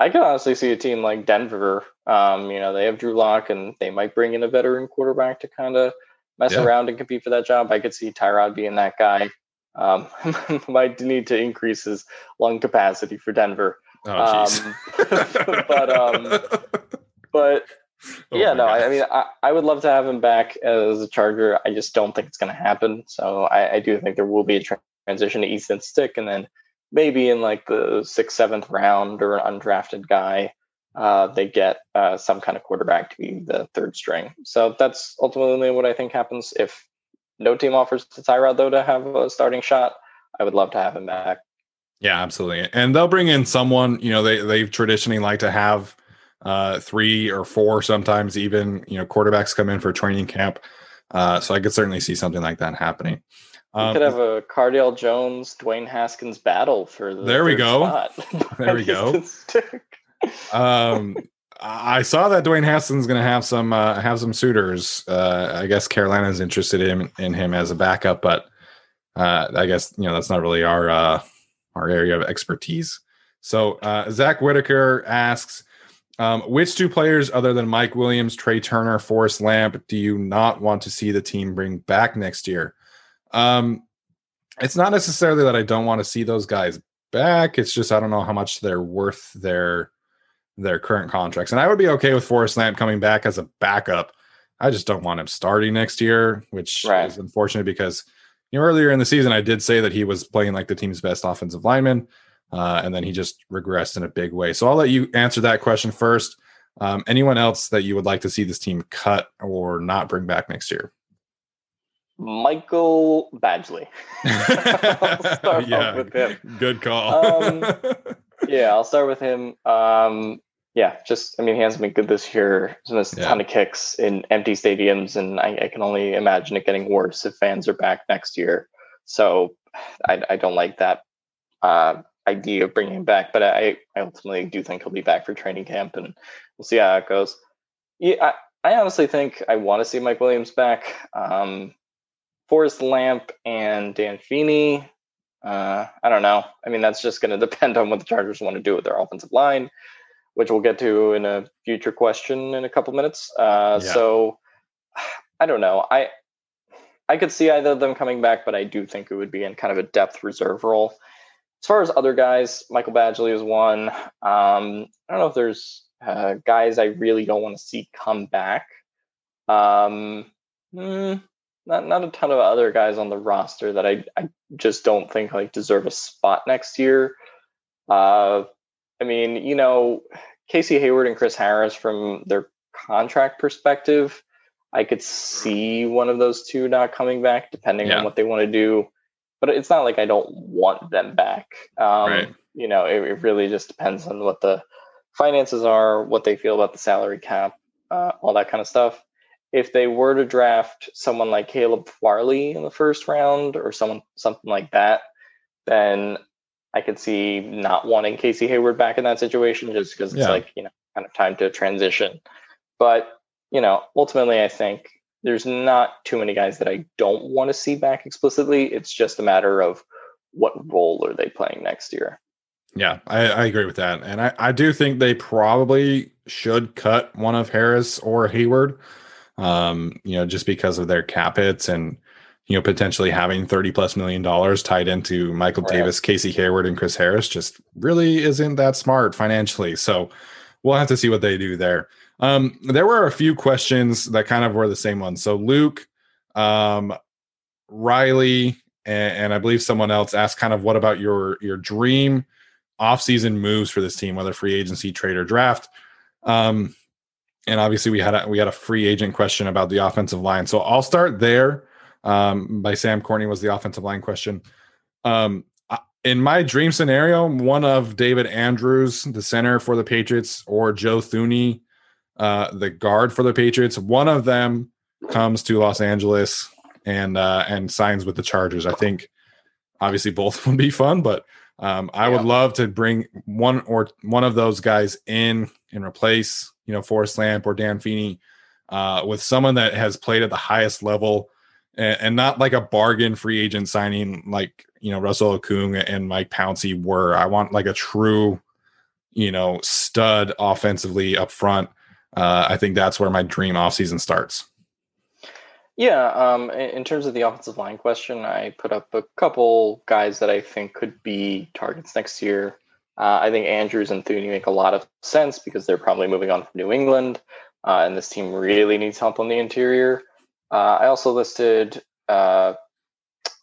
I could honestly see a team like Denver. Um, you know, they have Drew Lock and they might bring in a veteran quarterback to kind of mess yeah. around and compete for that job. I could see Tyrod being that guy. Um, *laughs* might need to increase his lung capacity for Denver. Oh, um, *laughs* but um, but *laughs* oh yeah, no, I, I, mean, I, I would love to have him back as a Charger. I just don't think it's going to happen. So I, I, do think there will be a transition to Easton Stick, and then maybe in like the sixth, seventh round or an undrafted guy, uh, they get uh, some kind of quarterback to be the third string. So that's ultimately what I think happens. If no team offers to Tyrod though to have a starting shot, I would love to have him back. Yeah, absolutely. And they'll bring in someone. You know, they they've traditionally like to have uh, three or four, sometimes even you know quarterbacks come in for training camp. Uh, so I could certainly see something like that happening. Um, we could have a Cardale Jones, Dwayne Haskins battle for the there we go. *laughs* *laughs* there we go. um, I saw that Dwayne Haskins is going to have some uh, have some suitors. Uh, I guess Carolina is interested in in him as a backup, but uh, I guess you know that's not really our uh, our area of expertise. So uh, Zach Whitaker asks, um, which two players other than Mike Williams, Trai Turner, Forrest Lamp do you not want to see the team bring back next year? Um, it's not necessarily that I don't want to see those guys back. It's just I don't know how much they're worth their their current contracts. And I would be okay with Forrest Lamp coming back as a backup. I just don't want him starting next year, which right. is unfortunate because you know earlier in the season I did say that he was playing like the team's best offensive lineman, uh, and then he just regressed in a big way. So I'll let you answer that question first. Um, anyone else that you would like to see this team cut or not bring back next year? Michael Badgley. *laughs* Start yeah, with him. Good call. um, *laughs* yeah, I'll start with him. Um, yeah, just I mean, he hasn't been good this year. He's missed a ton of kicks in empty stadiums, and I, I, can only imagine it getting worse if fans are back next year. So I, I don't like that uh, idea of bringing him back, but I, I ultimately do think he'll be back for training camp, and we'll see how it goes. Yeah, I, I honestly think I want to see Mike Williams back. Um, Forrest Lamp and Dan Feeney. Uh, I don't know. I mean, that's just going *laughs* to depend on what the Chargers want to do with their offensive line, which we'll get to in a future question in a couple minutes. Uh, yeah. So I don't know. I I could see either of them coming back, but I do think it would be in kind of a depth reserve role. As far as other guys, Michael Badgley is one. Um, I don't know if there's uh, guys I really don't want to see come back. Um, hmm, not not a ton of other guys on the roster that I I just don't think like deserve a spot next year. Uh, I mean, you know, Casey Hayward and Chris Harris from their contract perspective, I could see one of those two not coming back, depending yeah. on what they want to do. But it's not like I don't want them back. Um, right. You know, it, it, really just depends on what the finances are, what they feel about the salary cap, uh, all that kind of stuff if they were to draft someone like Caleb Farley in the first round or someone something like that, then I could see not wanting Casey Hayward back in that situation just because it's yeah. like, you know, kind of time to transition. But, you know, ultimately I think there's not too many guys that I don't want to see back explicitly. It's just a matter of what role are they playing next year. Yeah, I, I agree with that. And I, I do think they probably should cut one of Harris or Hayward Um, you know, just because of their cap hits and you know potentially having 30 plus million dollars tied into Michael right. Davis, Casey Hayward, and Chris Harris just really isn't that smart financially. So we'll have to see what they do there. Um, there were a few questions that kind of were the same ones. So Luke, um, Riley, and, and I believe someone else asked kind of what about your your dream offseason moves for this team, whether free agency, trade, or draft. Um, and obviously we had a, we had a free agent question about the offensive line. So I'll start there. Um, by Sam Courtney was the offensive line question. Um, in my dream scenario, one of David Andrews, the center for the Patriots, or Joe Thuney, uh, the guard for the Patriots, one of them comes to Los Angeles and uh, and signs with the Chargers. I think obviously both *laughs* would be fun, but um, I yeah. would love to bring one or one of those guys in and replace you know Forrest Lamp or Dan Feeney uh, with someone that has played at the highest level and, and, not like a bargain free agent signing like you know Russell Okung and Mike Pouncey were. I want like a true you know stud offensively up front. Uh, I think that's where my dream offseason starts. Yeah, um, in terms of the offensive line question, I put up a couple guys that I think could be targets next year. Uh, I think Andrews and Thuney make a lot of sense because they're probably moving on from New England, uh, and this team really needs help on the interior. Uh, I also listed uh,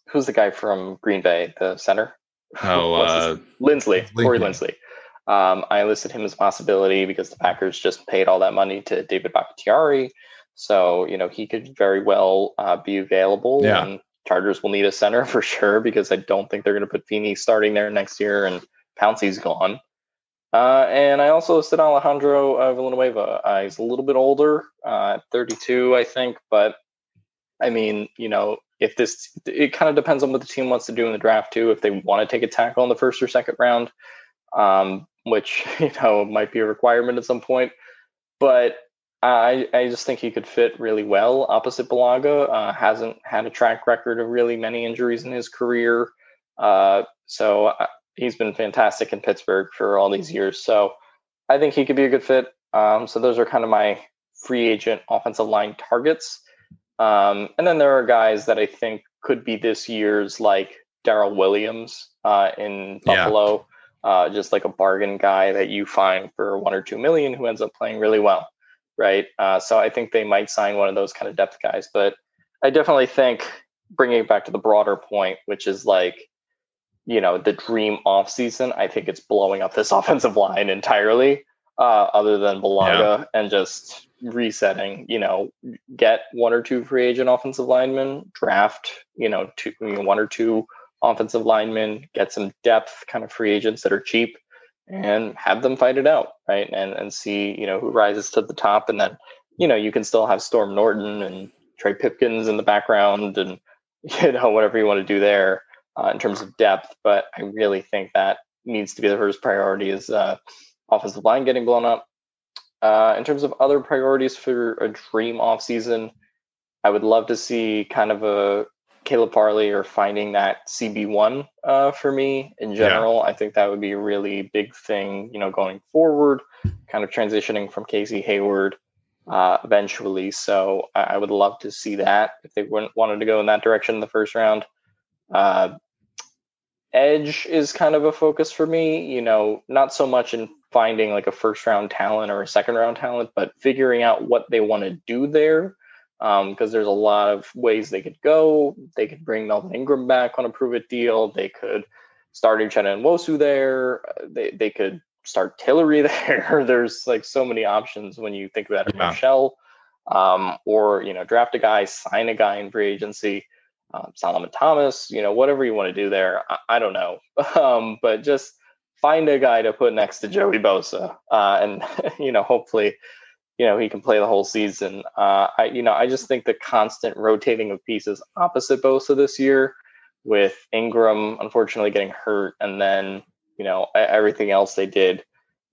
who's the guy from Green Bay, the center? Oh, uh, Linsley, Corey Linsley. Um, I listed him as a possibility because the Packers just paid all that money to David Bakhtiari. So, you know, he could very well uh, be available. Yeah. And Chargers will need a center *laughs* for sure because I don't think they're going to put Feeney starting there next year and Pouncey's gone. Uh, and I also listed Alejandro uh, Villanueva. Uh, he's a little bit older, uh, 32, I think. But I mean, you know, if this, it kind of depends on what the team wants to do in the draft too. If they want to take a tackle in the first or second round, um, which, *laughs* you know, might be a requirement at some point. But I, I just think he could fit really well opposite Bulaga. Uh, hasn't had a track record of really many injuries in his career. So he's been fantastic in Pittsburgh for all these years. So I think he could be a good fit. Um, so those are kind of my free agent offensive line targets. Um, and then there are guys that I think could be this year's like Daryl Williams uh, in Buffalo, yeah. uh, just like a bargain guy that you find for one or two million who ends up playing really well right? Uh, so I think they might sign one of those kind of depth guys. But I definitely think bringing it back to the broader point, which is like, you know, the dream off season. I think it's blowing up this *laughs* offensive line entirely, uh, other than Bulaga, yeah. and just resetting. You know, get one or two free agent offensive linemen, draft, you know, two, you know, one or two offensive linemen, get some depth kind of free agents that are cheap and have them fight it out, right? And and see, you know, who rises to the top. And then, you know, you can still have Storm Norton and Trey Pipkins in the background and, *laughs* you know, whatever you want to do there uh, in terms of depth. But I really think that needs to be the first priority is uh, offensive line getting blown up. Uh, in terms of other priorities for a dream off season, I would love to see kind of a Caleb Farley or finding that CB1 uh, for me in general. Yeah. I think that would be a really big thing, you know, going forward, kind of transitioning from Casey Hayward uh, eventually. So I, I, would love to see that if they wanted to go in that direction in the first round. Uh, edge is kind of a focus for me, you know, not so much in finding like a first round talent or a second round talent, but figuring out what they want to do there because um, there's a lot of ways they could go. They could bring Melvin Ingram back on a prove it deal. They could start Uchenna Nwosu there. Uh, they they could start Tillery *laughs* there. there's like so many options when you think about it. Yeah. Michelle, um, or you know, draft a guy, sign a guy in free agency. Um, Solomon Thomas, you know, whatever you want to do there. I, I don't know, *laughs* um, but just find a guy to put next to Joey Bosa, uh, and *laughs* you know, hopefully you know he can play the whole season. Uh, I you know I just think the constant rotating of pieces opposite Bosa this year, with Ingram unfortunately getting hurt, and then you know everything else they did,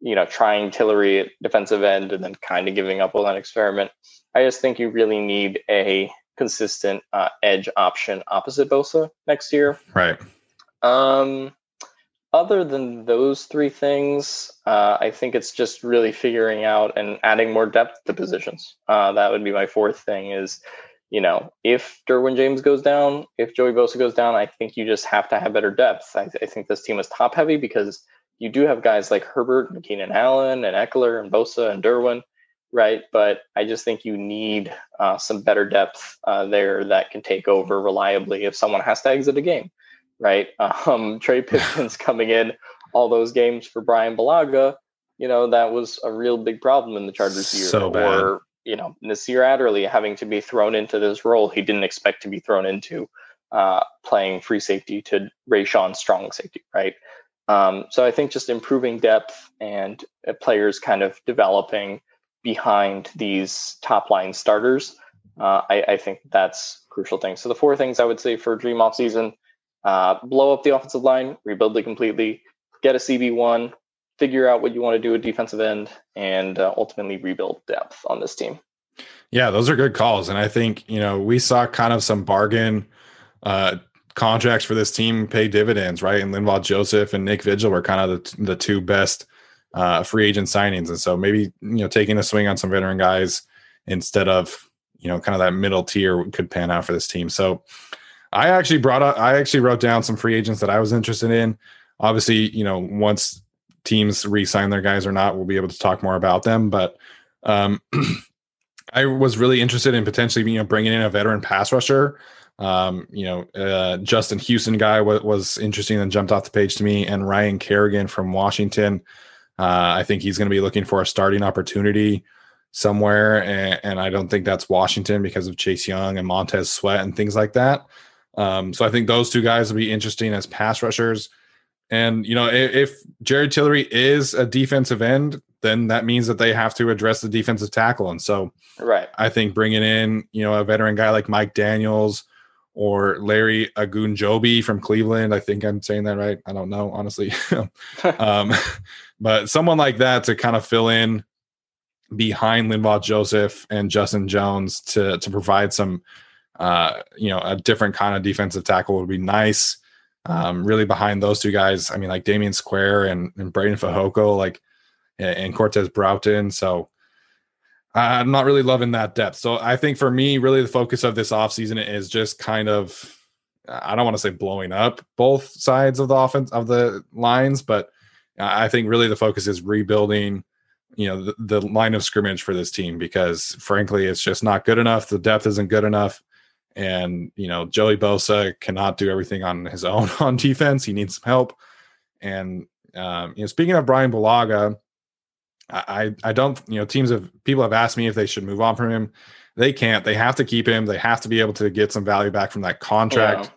you know trying Tillery at defensive end and then kind of giving up on that experiment. I just think you really need a consistent uh, edge option opposite Bosa next year. Right. Um, other than those three things, uh, I think it's just really figuring out and adding more depth to positions. Uh, that would be my fourth thing. Is you know, if Derwin James goes down, if Joey Bosa goes down, I think you just have to have better depth. I, I think this team is top heavy because you do have guys like Herbert and Keenan Allen and Ekeler, and Bosa and Derwin, right? But I just think you need uh, some better depth uh, there that can take over reliably if someone has to exit a game, right? *laughs* Um, Trey *laughs* Pipkins coming in all those games for Brian Bulaga, you know, that was a real big problem in the Chargers year. So bad. Or you know Nasir Adderley having to be thrown into this role he didn't expect to be thrown into, uh, playing free safety to Rayshawn strong safety, right? Um, so I think just improving depth and uh, players kind of developing behind these top line starters, uh, I, I, think that's crucial thing. So the four things I would say for dream off season: uh, blow up the offensive line, rebuild it completely, get a CB one, figure out what you want to do at defensive end and uh, ultimately rebuild depth on this team. Yeah, those are good calls. And I think, you know, we saw kind of some bargain uh, contracts for this team pay dividends, right? And Linval Joseph and Nick Vigil were kind of the, the two best uh, free agent signings. And so maybe, you know, taking a swing on some veteran guys instead of, you know, kind of that middle tier could pan out for this team. So I actually brought up, I actually wrote down some free agents that I was interested in. Obviously, you know, once teams re-sign their guys or not. We'll be able to talk more about them, but um, *clears throat* I was really interested in potentially you know bringing in a veteran pass rusher. Um, you know, uh, Justin Houston guy was, was interesting and jumped off the page to me, and Ryan Kerrigan from Washington. Uh, I think he's going to be looking for a starting opportunity somewhere, and, and, I don't think that's Washington because of Chase Young and Montez Sweat and things like that. Um, so I think those two guys will be interesting as pass rushers. And you know, if, if Jared Tillery is a defensive end, then that means that they have to address the defensive tackle. And so, right, I think bringing in you know a veteran guy like Mike Daniels or Larry Ogunjobi from Cleveland, I think I'm saying that right. I don't know honestly, *laughs* um, *laughs* but someone like that to kind of fill in behind Linval Joseph and Justin Jones to to provide some uh, you know a different kind of defensive tackle would be nice um, really behind those two guys. I mean, like Damion Square and, and Breiden Fehoko, like and Cortez Broughton. So I'm not really loving that depth. So I think for me, really the focus of this offseason is just kind of I don't want to say blowing up both sides of the offense of the lines, but I think really the focus is rebuilding, you know, the, the line of scrimmage for this team because frankly, it's just not good enough. The depth isn't good enough. And you know, Joey Bosa cannot do everything on his *laughs* own on defense. He needs some help. And um, you know, speaking of Brian Bulaga, I I don't you know teams have people have asked me if they should move on from him. They can't. They have to keep him. They have to be able to get some value back from that contract.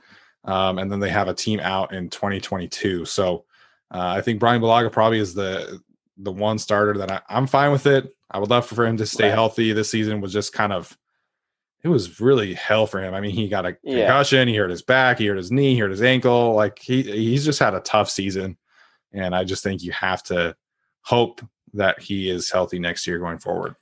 Um, and then they have a team out in 2022. So uh, I think Brian Bulaga probably is the the one starter that I, am fine with it. I would love for him to stay right. healthy. This season was just kind of it was really hell for him. I mean, he got a yeah. concussion, he hurt his back, he hurt his knee, he hurt his ankle. Like he he's just had a tough season. And I just think you have to hope that he is healthy next year going forward.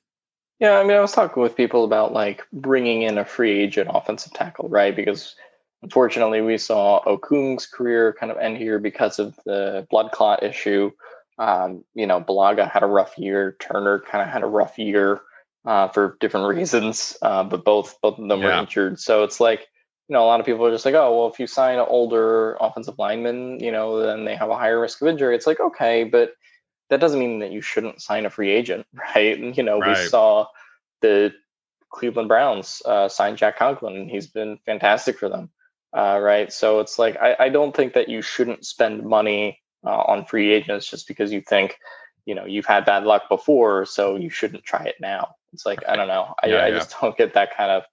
Yeah, I mean, I was talking with people about like bringing in a free agent offensive tackle, right? Because unfortunately, we saw Okung's career kind of end here because of the blood clot issue. Um, you know, Bulaga had a rough year. Turner kind of had a rough year uh, for different reasons, uh, but both both of them yeah. were injured. So it's like you know a lot of people are just like, oh well, if you sign an older offensive lineman, you know, then they have a higher risk of injury. It's like okay, but that doesn't mean that you shouldn't sign a free agent, *laughs* right? And, you know, right. we saw the Cleveland Browns uh, sign Jack Conklin, and he's been fantastic for them, uh, right? So it's like I, I, don't think that you shouldn't spend money uh, on free agents just because you think, you know, you've had bad luck before, so you shouldn't try it now. It's like I don't know. I, yeah, I yeah. just *laughs* don't get that kind of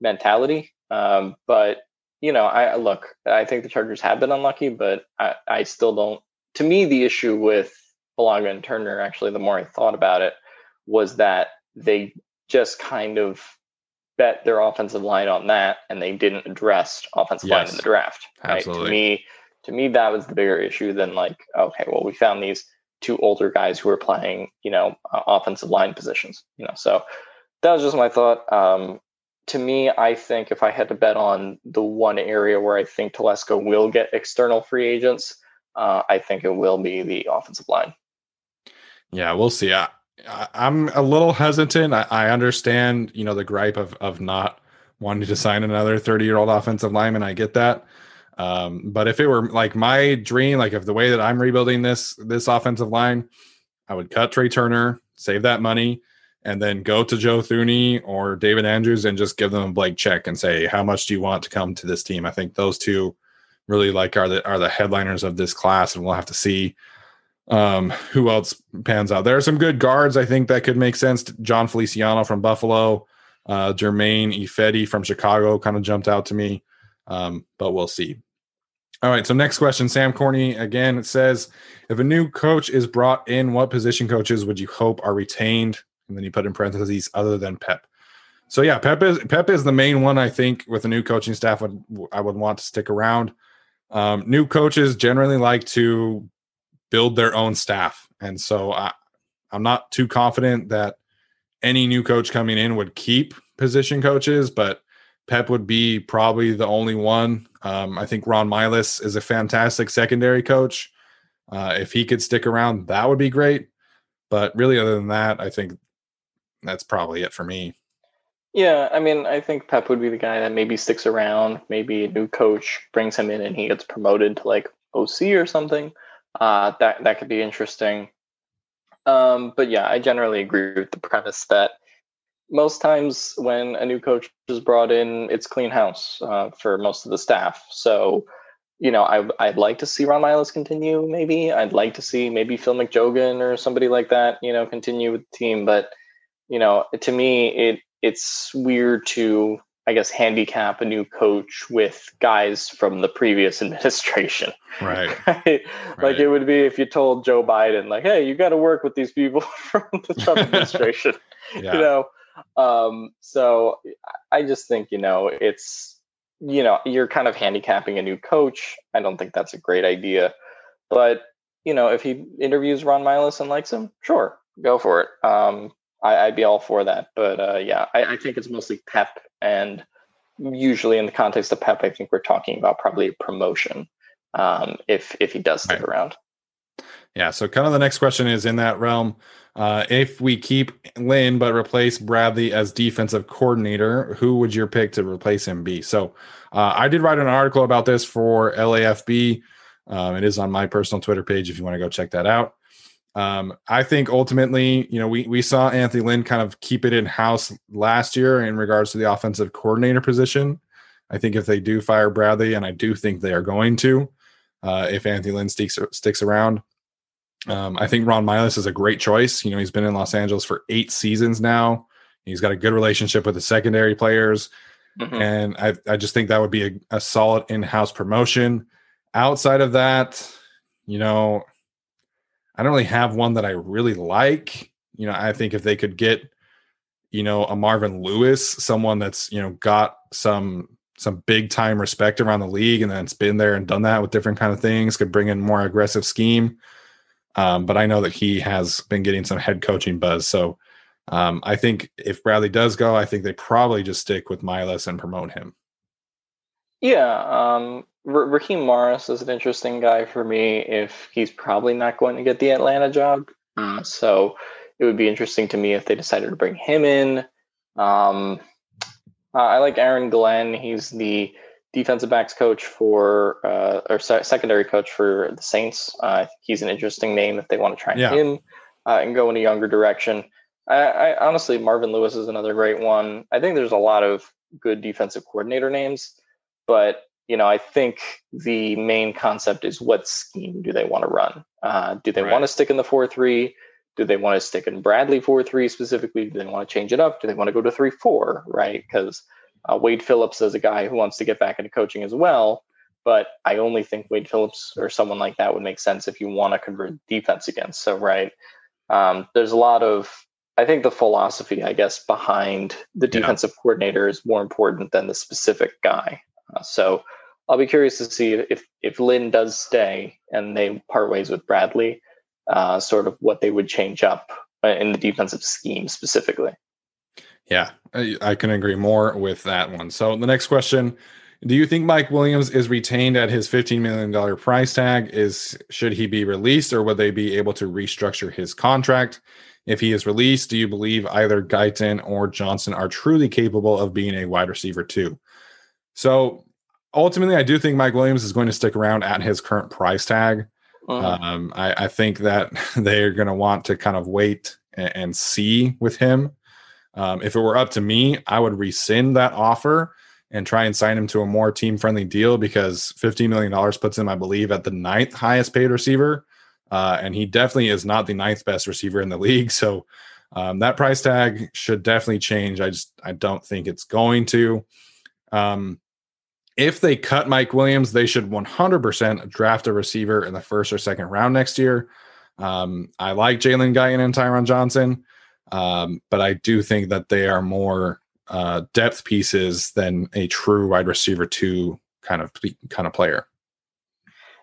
mentality. Um, but you know, I look. I think the Chargers have been unlucky, but I, I still don't. To me, the issue with Bulaga and Turner, actually, the more I thought about it, was that they just kind of bet their offensive line on that, and they didn't address offensive yes, line in the draft. Right? Absolutely. To me, to me, that was the bigger issue than like, okay, well, we found these two older guys who are playing, you know, uh, offensive line positions. You know, so that was just my thought. Um, to me, I think if I had to bet on the one area where I think Telesco will get external free agents, uh, I think it will be the offensive line. Yeah, we'll see. I, I'm a little hesitant. I, I understand, you know, the gripe of of not wanting to sign another 30 year old offensive lineman. I get that. Um, but if it were like my dream, like if the way that I'm rebuilding this this offensive line, I would cut Trai Turner, save that money, and then go to Joe Thuney or David Andrews and just give them a blank check and say, how much do you want to come to this team? I think those two really like are the are the headliners of this class, and we'll have to see um, who else pans out. There are some good guards I think that could make sense. Jon Feliciano from Buffalo, uh, Germain Ifedi from Chicago kind of jumped out to me, um, but we'll see. All right. So next question, Sam Courtney again it says, if a new coach is brought in, what position coaches would you hope are retained? And then you put in parentheses other than Pep. So yeah, Pep is Pep is the main one I think with a new coaching staff would I would want to stick around. Um, new coaches generally like to build their own staff, and so I, I'm not too confident that any new coach coming in would keep position coaches, but Pep would be probably the only one. Um, I think Ron Milus is a fantastic secondary coach. Uh, if he could stick around, that would be great. But really, other than that, I think that's probably it for me. Yeah, I mean, I think Pep would be the guy that maybe sticks around. Maybe a new coach brings him in and he gets promoted to like OC or something. Uh, that that could be interesting. Um, but yeah, I generally agree with the premise that most times when a new coach is brought in, it's clean house uh, for most of the staff. So, you know, I, I'd like to see Ron Milus continue. Maybe I'd like to see maybe Phil McGeoghan or somebody like that, you know, continue with the team. But you know, to me, it it's weird to I guess handicap a new coach with guys from the previous *laughs* administration. Right. right? *laughs* right. Like it would be if you told Joe Biden, like, hey, you got to work with these people *laughs* from the Trump administration. yeah. You know, um, so I just think, you know, it's, you know, you're kind of handicapping a new coach. I don't think that's a great idea. But, you know, if he interviews Ron Milus and likes him, sure, go for it. Um, I, would be all for that. But uh, yeah, I, I, think it's mostly Pep. And usually in the context of Pep, I think we're talking about probably a promotion um, if, if he does stick right. around. Yeah. So kind of the next question is in that realm. Uh, if we keep Lynn but replace Bradley as defensive coordinator, who would your pick to replace him be? So uh, I did write an article about this for LAFB. Um, it is on my personal Twitter page if you want to go check that out. Um, I think ultimately, you know, we we saw Anthony Lynn kind of keep it in house last year in regards to the offensive coordinator position. I think if they do fire Bradley, and I do think they are going to, uh, if Anthony Lynn sticks sticks around, um, I think Ron Milus is a great choice. You know, he's been in Los Angeles for eight seasons now. He's got a good relationship with the secondary players. Mm-hmm. And I, I just think that would be a, a solid in house promotion. Outside of that, you know, I don't really have one that I really like. You know, I think if they could get, you know, a Marvin Lewis, someone that's, you know, got some some big time respect around the league and then it's been there and done that with different kind of things, could bring in more aggressive scheme. Um, but I know that he has been getting some head coaching buzz. So um, I think if Bradley does go, I think they probably just stick with Milus and promote him. Yeah. Um, R- Raheem Morris is an interesting guy for me if he's probably not going to get the Atlanta job. Uh, so it would be interesting to me if they decided to bring him in. Um, uh, I like Aaron Glenn. He's the defensive backs coach for uh, or secondary coach for the Saints. Uh, he's an interesting name if they want to try yeah. him uh, and go in a younger direction. I, I, honestly, Marvin Lewis is another great one. I think there's a lot of good defensive coordinator names, but you know, I think the main concept is what scheme do they want to run? Uh, do they right. want to stick in the four three? Do they want to stick in Bradley four three specifically? Do they want to change it up? Do they want to go to three four? Right? Because uh, Wade Phillips is a guy who wants to get back into coaching as well. But I only think Wade Phillips or someone like that would make sense if you want to convert defense against. So, right, um, there's a lot of, I think the philosophy, I guess, behind the defensive yeah. coordinator is more important than the specific guy. Uh, so, I'll be curious to see if if Lynn does stay and they part ways with Bradley, uh, sort of what they would change up uh, in the defensive scheme specifically. Yeah, I, I can agree more with that one. So the next question Do you think Mike Williams is retained at his $15 million price tag? Is should he be released or would they be able to restructure his contract? If he is released, do you believe either Guyton or Johnson are truly capable of being a wide receiver too? So ultimately, I do think Mike Williams is going to stick around at his current price tag. Uh-huh. Um, I, I, think that *laughs* they're going to want to kind of wait and, and see with him. Um, if it were up to me, I would rescind that offer and try and sign him to a more team friendly deal because $15 million puts him, I believe, at the ninth highest paid receiver. Uh, and he definitely is not the ninth best receiver in the *laughs* league. So um, that price tag should definitely change. I just I don't think it's going to. Um, if they cut Mike Williams, they should 100% draft a receiver in the first or second round next year. Um, I like Jalen Guyton and Tyron Johnson, um, but I do think that they are more uh, depth pieces than a true wide receiver two kind of kind of player.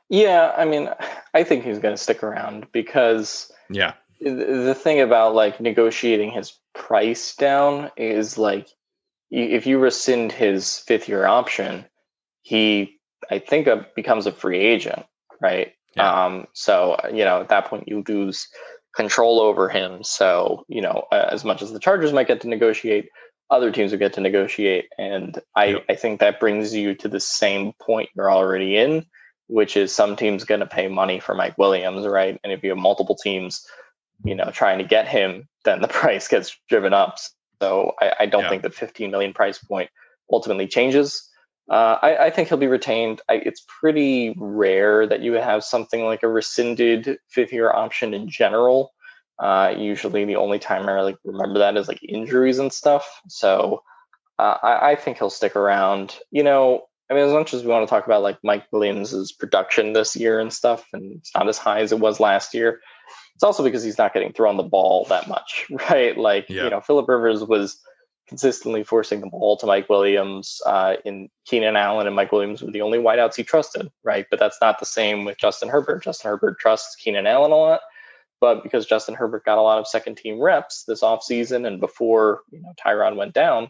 Yeah, I mean, I think he's going to stick around because yeah, the thing about like negotiating his price down is like if you rescind his fifth year option, he I think uh, becomes a free agent, right? Yeah. Um, so you know at that point you lose control over him. So you know as much as the Chargers might get to negotiate, other teams would get to negotiate, and I yep. I think that brings you to the same point you're already in, which is some teams going to pay money for Mike Williams, right? And if you have multiple teams, you know, trying to get him, then the *laughs* price gets driven up. So I, I don't yeah. think the 15 million price point ultimately changes. Uh, I, I, think he'll be retained. I, it's pretty rare that you have something like a rescinded fifth year option in general. Uh, usually, the only time I really remember that is like injuries and stuff. So uh, I, I, think he'll stick around. You know, I mean, as much as we want to talk about like Mike Williams's production this year and stuff, and it's not as high as it was last year. It's also because he's not getting thrown the ball that much, *laughs* right? Like yeah. you know, Philip Rivers was consistently forcing the ball to Mike Williams. Uh, in Keenan Allen and Mike Williams were the only wideouts he trusted, right? But that's not the same with Justin Herbert. Justin Herbert trusts Keenan Allen a lot, but because Justin Herbert got a lot of second team reps this offseason and before you know Tyron went down,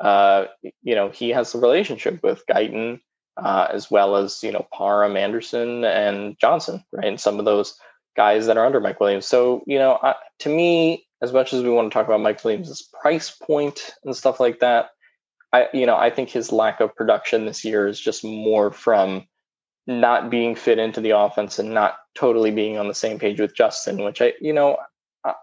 uh, you know he has a relationship with Guyton uh, as well as you know Parham, Anderson, and Johnson, right? And some of those guys that are under Mike Williams. So you know, uh, to me, as much as we want to talk about Mike Williams' price point and stuff like that, I you know I think his lack of production this year is just more from not being fit into the offense and not totally being on the same page with Justin, which I you know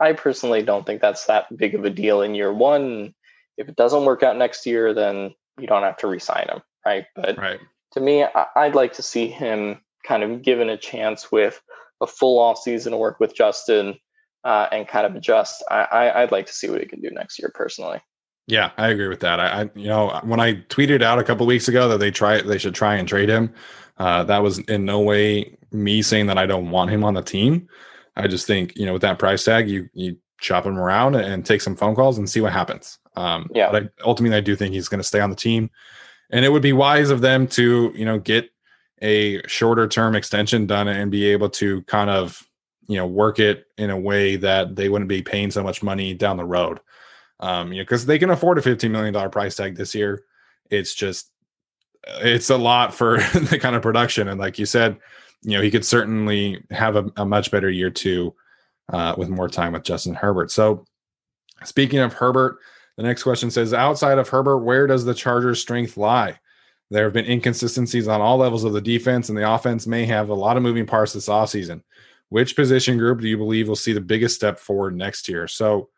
I personally don't think that's that big of a deal in year one. If it doesn't work out next year, then you don't have to resign him, right? But right. to me, I'd like to see him kind of given a chance with a full off season to work with Justin uh, and kind of adjust. I, I would like to see what he can do next year personally. Yeah, I agree with that. I, I you know when I tweeted out a couple weeks ago that they try they should try and trade him, uh, that was in no way me saying that I don't want him on the team. I just think you know with that price tag, you you chop him around and take some phone calls and see what happens. Um, yeah, but I, ultimately I do think he's going to stay on the team, and it would be wise of them to you know get a shorter term extension done and be able to kind of you know work it in a way that they wouldn't be paying so much money down the road. Um you know because they can afford a 15 million dollar price tag this year. It's just it's a lot for *laughs* the kind of production. And like you said you know he could certainly have a, a much better year too uh, with more time with justin herbert. So speaking of herbert the next question says outside of herbert where does the chargers strength lie? There have been inconsistencies on all levels of the defense and the offense may have a lot of moving parts this offseason which position group do you believe will see the biggest step forward next year? So,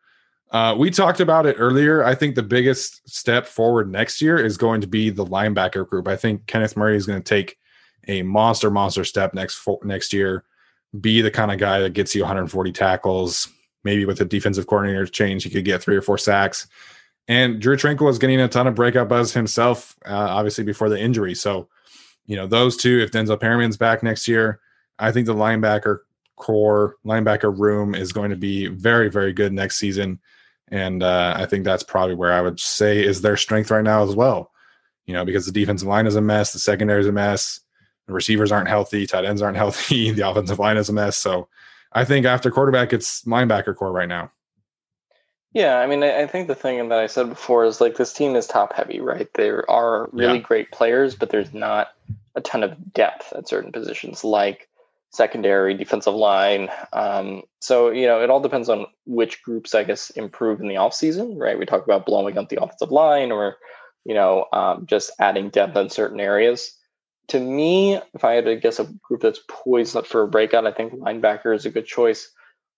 uh, we talked about it earlier. I think the biggest step forward next year is going to be the linebacker group. I think Kenneth Murray is going to take a monster, monster step next next year. Be the kind of guy that gets you 140 tackles. Maybe with a defensive coordinator change, he could get three or four sacks. And Drew Tranquill is getting a ton of breakout buzz himself, uh, obviously before the injury. So, you know, those two, if Denzel Perryman's back next year, I think the linebacker core linebacker room is going to be very, very good next season. And uh, I think that's probably where I would say is their strength right now as well. You know, because the defensive line is a mess, the secondary is a mess, the receivers aren't healthy, tight ends aren't *laughs* healthy, the offensive line is a mess. So I think after quarterback, it's linebacker core right now. Yeah, I mean, I, think the thing that I said before is like this team is top heavy, right? There are really Yeah. great players, but there's not a ton of depth at certain positions, like secondary, defensive line. Um, so, you know, it all depends on which groups, I guess, improve in the offseason, right? We talk about blowing up the offensive line or, you know, um, just adding depth in certain areas. To me, if I had to guess a group that's poised for a breakout, I think linebacker is a good choice.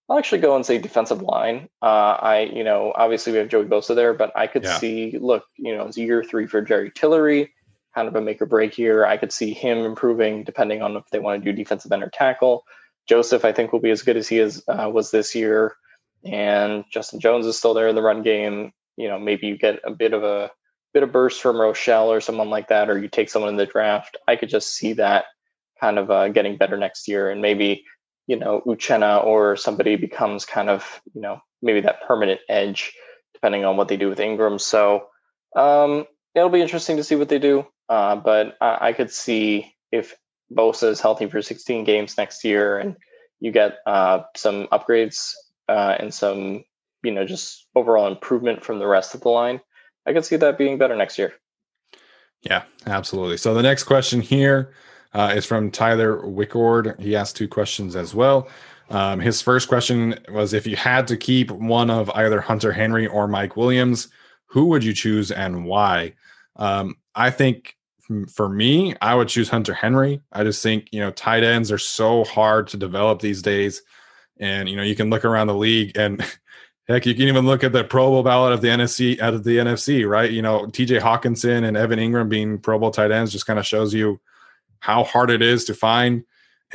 I'll actually go and say defensive line. Uh, I, you know, obviously we have Joey Bosa there, but I could Yeah. see, look, you know, it's year three for Jerry Tillery, kind of a make or break here. I could see him improving depending on if they want to do defensive end or tackle. Joseph, I think, will be as good as he is uh, was this year, and Justin Jones is still there in the run game. You know, maybe you get a bit of a bit of burst from Rochell or someone like that, or you take someone in the draft. I could just see that kind of uh, getting better next year, and maybe you know Uchenna or somebody becomes kind of you know maybe that permanent edge, depending on what they do with Ingram. So um, it'll be interesting to see what they do. Uh, but I, I could see if Bosa is healthy for 16 games next year, and you get uh, some upgrades uh, and some you know just overall improvement from the rest of the line. I could see that being better next year. Yeah, absolutely. So the next question here uh, is from Tyler Wickord. He asked two questions as well. Um, his first question was if you had to keep one of either Hunter Henry or Mike Williams, who would you choose and why? Um, I think for me, I would choose Hunter Henry. I just think, you know, tight ends are so hard to develop these days. And, you know, you can look around the league and *laughs* heck, you can even look at the Pro Bowl ballot of the NFC out of the NFC, right? You know, TJ Hockenson and Evan Engram being Pro Bowl tight ends just kind of shows you how hard it is to find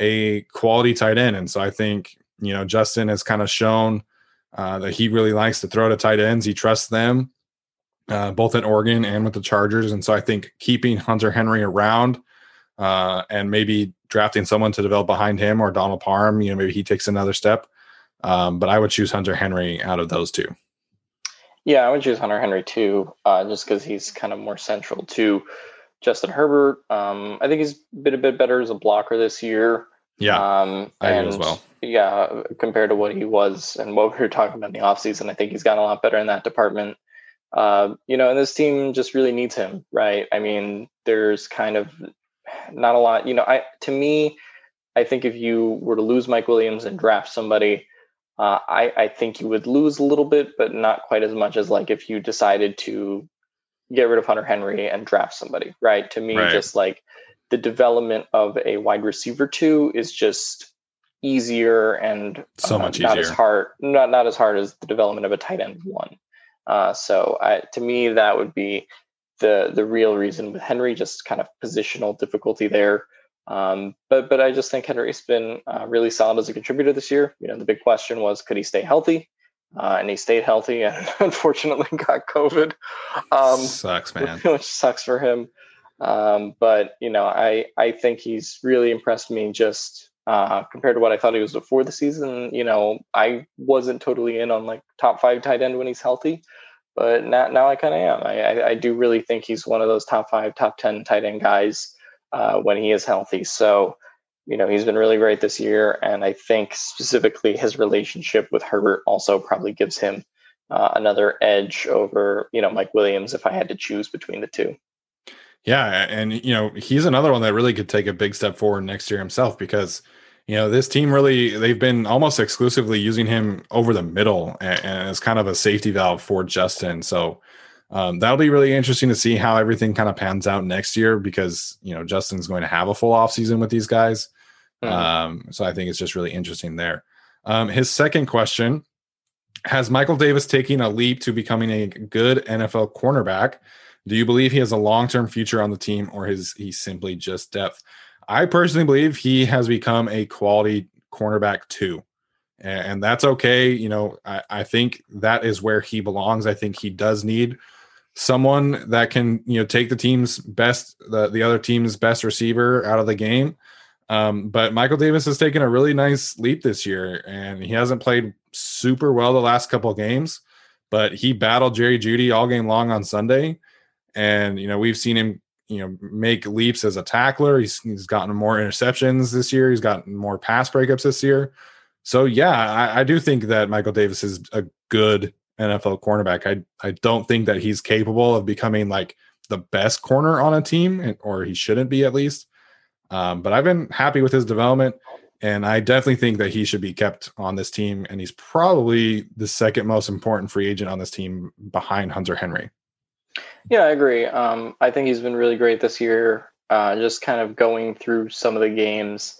a quality tight end. And so I think, you know, Justin has kind of shown uh, that he really likes to throw to tight ends. He trusts them uh, both at Oregon and with the Chargers. And so I think keeping Hunter Henry around uh, and maybe drafting someone to develop behind him or Donald Parham, you know, maybe he takes another step. Um, but I would choose Hunter Henry out of those two. Yeah, I would choose Hunter Henry too, uh, just because he's kind of more central to Justin Herbert. Um, I think he's been a bit better as a blocker this year. Yeah, Um, I and as well. yeah, compared to what he was and what we were talking about in the offseason, I think he's gotten a lot better in that department. Uh, you know, and this team just really needs him, right? I mean, there's kind of not a lot, you know, I to me, I think if you were to lose Mike Williams and draft somebody, uh, I, I think you would lose a little bit, but not quite as much as like if you decided to get rid of Hunter Henry and draft somebody, right? To me, Right. just like the development of a wide receiver two is just easier and So uh, much not as hard not not as hard as the development of a tight end one. Uh, so I, to me, that would be the the real reason with Henry, just kind of positional difficulty there. Um, but but I just think Henry's been uh, really solid as a contributor this year. You know, the big question was could he stay healthy, uh, and he stayed healthy, and *laughs* unfortunately got COVID, um, Sucks, man. *laughs* which sucks for him. Um, but you know, I I think he's really impressed me just uh, compared to what I thought he was before the season. You know, I wasn't totally in on like top five tight end when he's healthy, but now now I kind of am. I, I I do really think he's one of those top five, top ten tight end guys uh, when he is healthy. So. You know, he's been really great this year, and I think specifically his relationship with Herbert also probably gives him uh, another edge over, you know, Mike Williams if I had to choose between the two. Yeah, and you know he's another one that really could take a big step forward next year himself because you know this team really they've been almost exclusively using him over the middle and, and as kind of a safety valve for Justin. So um, that'll be really interesting to see how everything kind of pans out next year because you know Justin's going to have a full offseason with these guys. Mhm. Um, so I think it's just really interesting there. Um, his second question Has Michael Davis taken a leap to becoming a good NFL cornerback? Do you believe he has a long term future on the team or is he simply just depth? I personally believe he has become a quality cornerback too. And that's okay. You know, I, I think that is where he belongs. I think he does need someone that can, you know, take the team's best, the, the other team's best receiver out of the game. Um, but Michael Davis has taken a really nice leap this year, and he hasn't played super well the last couple games, but he battled Jerry Jeudy all game long on Sunday. And you know, we've seen him, you know, make leaps as a tackler. He's he's gotten more interceptions this year, he's gotten more pass breakups this year. So yeah, I, I do think that Michael Davis is a good NFL cornerback. I I don't think that he's capable of becoming like the best corner on a team, or he shouldn't be at least. Um, but I've been happy with his development, and I definitely think that he should be kept on this team. And he's probably the second most important free agent on this team behind Hunter Henry. Yeah, I agree. Um, I think he's been really great this year. Uh, just kind of going through some of the games,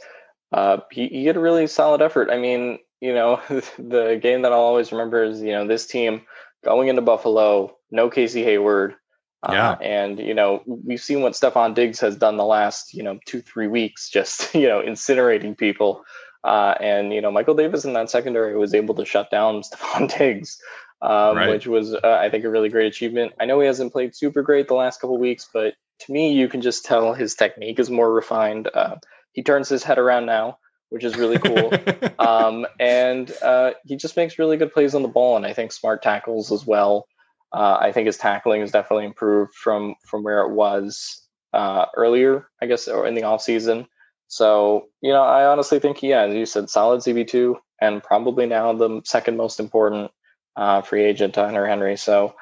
uh, he, he had a really solid effort. I mean, you know, *laughs* the game that I'll always remember is you know this team going into Buffalo, no Casey Hayward. Uh, yeah. and you know we've seen what Stefon Diggs has done the last you know two three weeks, *laughs* just you know incinerating people. Uh, and you know Michael Davis in that secondary was able to shut down *laughs* Stefon Diggs, um, right. which was uh, I think a really great achievement. I know he hasn't played super great the last couple weeks, but to me you can just tell his technique is more refined. Uh, he turns his head around now which is really cool. *laughs* um, and uh, he just makes really good plays on the ball, and I think smart tackles as well. Uh, I think his tackling has definitely improved from from where it was uh, earlier, I guess, or in the off season. So you know, I honestly think, yeah, as you said, solid CB two, and probably now the second most important uh, free agent to Hunter Henry. So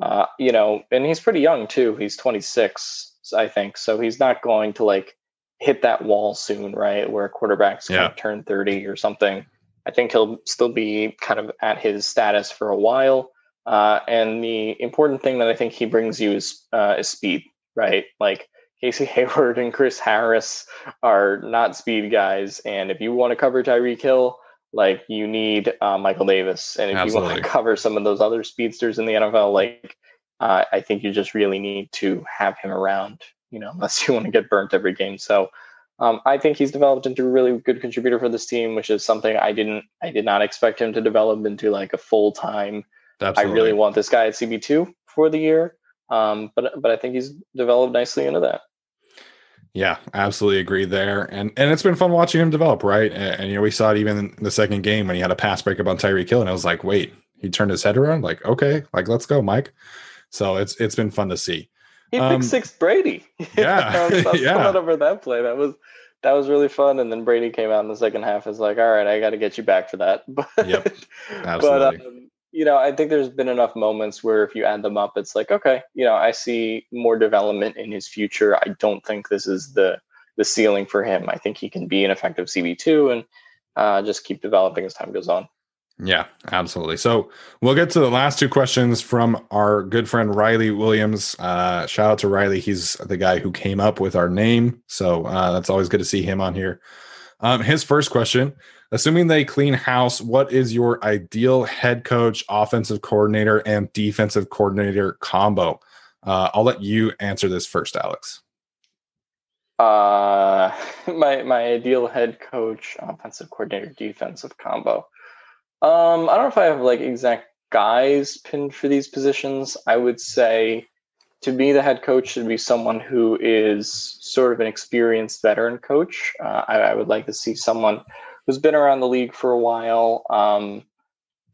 uh, you know, and he's pretty young too. He's 26, I think. So he's not going to like hit that wall soon, right? Where quarterbacks yeah. turn 30 or something. I think he'll still be kind of at his status for a while. Uh, and the important thing that I think he brings you is, uh, is speed, right? Like Casey *laughs* Hayward and Chris Harris are not speed guys. And if you want to cover Tyreek Hill, like you need uh, Michael Davis. And if Absolutely. you want to cover some of those other speedsters in the NFL, like uh, I think you just really need to have him around you know, *laughs* unless you want to get burnt every game. So um, I think he's developed into a really good contributor for this team, which is something I didn't, I did not expect him to develop into like a full time. I really want this guy at CB two for the year, um, but but I think he's developed nicely into that. Yeah, absolutely agree there, and and it's been fun watching him develop, right? And, and you know we saw it even in the second game when he had a pass breakup on Tyreek Hill, and I was like, wait, he turned his head around, like okay, like let's go, Mike. So it's it's been fun to see. He um, picked six Brady. *laughs* *laughs* Yeah, I was, *laughs* yeah. over that play. That was that was really fun. And then Brady came out in the second half. Is like, all right, I got to get you back for that. But yep, absolutely. But um, you know, I think there's been enough moments where if you add them up, it's like, okay, you know, I see more development in his future. I don't think this is the the ceiling for him. I think he can be an effective CB two and uh, just keep developing as time goes on. Yeah, absolutely. So we'll get to the last two questions from our good friend Riley Williams. Uh, shout out to Riley. He's the guy who came up with our name. So uh, that's always good to see him on here. Um, his first question Assuming they clean house, what is your ideal head coach, offensive coordinator, and defensive coordinator combo? Uh, I'll let you answer this first, Alex. Uh, *laughs* my my ideal head coach, offensive coordinator, defensive combo. Um, I don't know if I have like exact guys pinned for these positions. I would say to be the head coach should be someone who is sort of an experienced veteran coach. Uh, I, I, would like to see someone who's been around the league for a while. Um,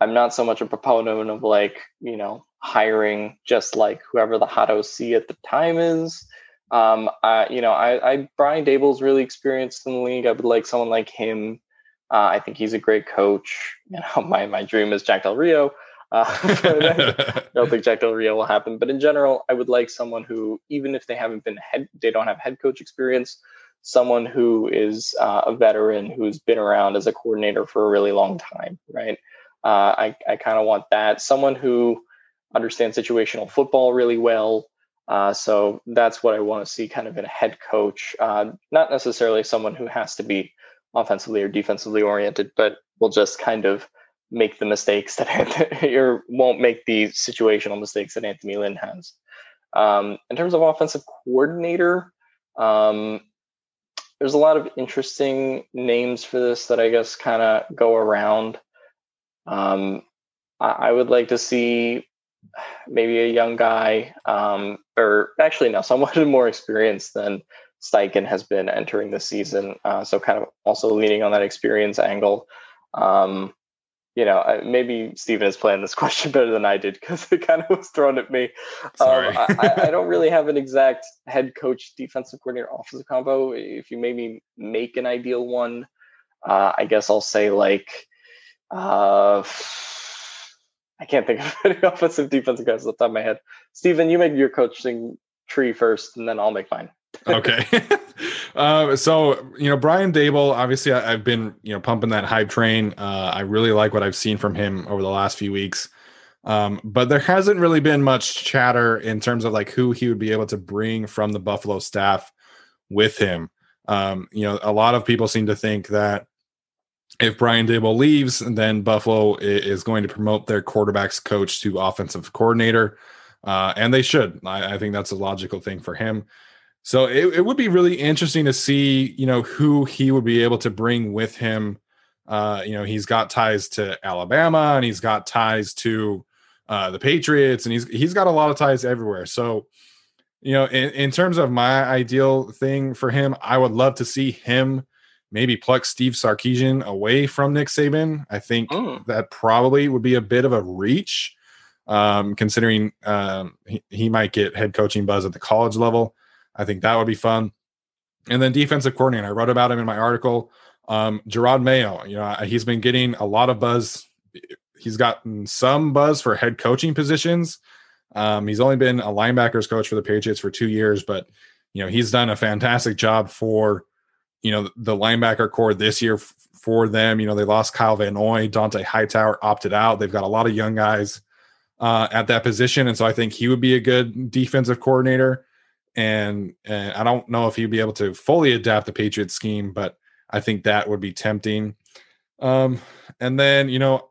I'm not so much a proponent of like, you know, hiring just like whoever the hot OC at the time is. Um, I, you know, I, I Brian Daboll's really experienced in the league. I would like someone like him uh, I think he's a great coach. You know, *laughs* my my dream is Jack Del Rio. Uh, *laughs* I don't think Jack Del Rio will happen, but in general, I would like someone who, even if they haven't been head, they don't have head coach experience, someone who is uh, a veteran who's been around as a coordinator for a really long time, right? Uh, I I kind of want that. Someone who understands situational football really well. Uh, so that's what I want to see kind of in a head coach, uh, not necessarily someone who has to be offensively or defensively oriented, but will just kind of make the mistakes that *laughs* or won't make the situational mistakes that Anthony Lynn has. Um, in terms of offensive coordinator, um, there's a lot of interesting names for this that I guess kind of go around. Um, I, I, would like to see maybe a young guy, um, or actually no, someone *laughs* more experienced than Steichen has been entering the season. Uh, so kind of also leaning on that experience angle. Um, you know, maybe Stephen is playing this *laughs* question better than I did because it kind of was thrown at me. Um, I, I, don't really *laughs* have an exact head coach, defensive coordinator, offensive combo. If you maybe make an ideal one, uh, I guess I'll say like, uh, *sighs* I can't think of *laughs* any offensive defensive guys off the top of my head. Stephen, you make your coaching tree first, and then I'll make mine. okay. Uh, so you know Brian Daboll. Obviously, I, have been you know pumping that hype train. Uh, I really like what I've seen from him over the last few weeks. Um, but there hasn't really been much chatter in terms of like who he would be able to bring from the Buffalo staff with him. Um, you know, a lot of people seem to think that if Brian Daboll leaves, then Buffalo is going to promote their quarterbacks coach to offensive coordinator. Uh, and they should. I, I, think that's a logical thing for him. So it, it, would be really interesting to see, you know, who he would be able to bring with him. Uh, you know, he's got ties to Alabama and he's got ties to uh, the Patriots and he's he's got a lot of ties everywhere. So, you know, in, in terms of my ideal thing for him, I would love to see him maybe pluck Steve Sarkisian away from Nick Saban. I think mm. that probably would be a bit of a reach, um, considering um, he, he might get head coaching buzz at the college level. I think that would be fun. And then defensive coordinator, I wrote about him in my article. Um, Jerod Mayo, you know, he's been getting a lot of buzz. He's gotten some buzz for head coaching positions. Um, he's only been a linebackers coach for the Patriots for two years, but you know he's done a fantastic job for you know the linebacker corps this year f- for them. You know they lost Kyle Van Noy, Dont'a Hightower opted out. They've got a lot of young guys uh, at that position, and so I think he would be a good defensive coordinator. And, and I don't know if he'd be able to fully adapt the Patriots scheme, but I think that would be tempting. Um, and then you know,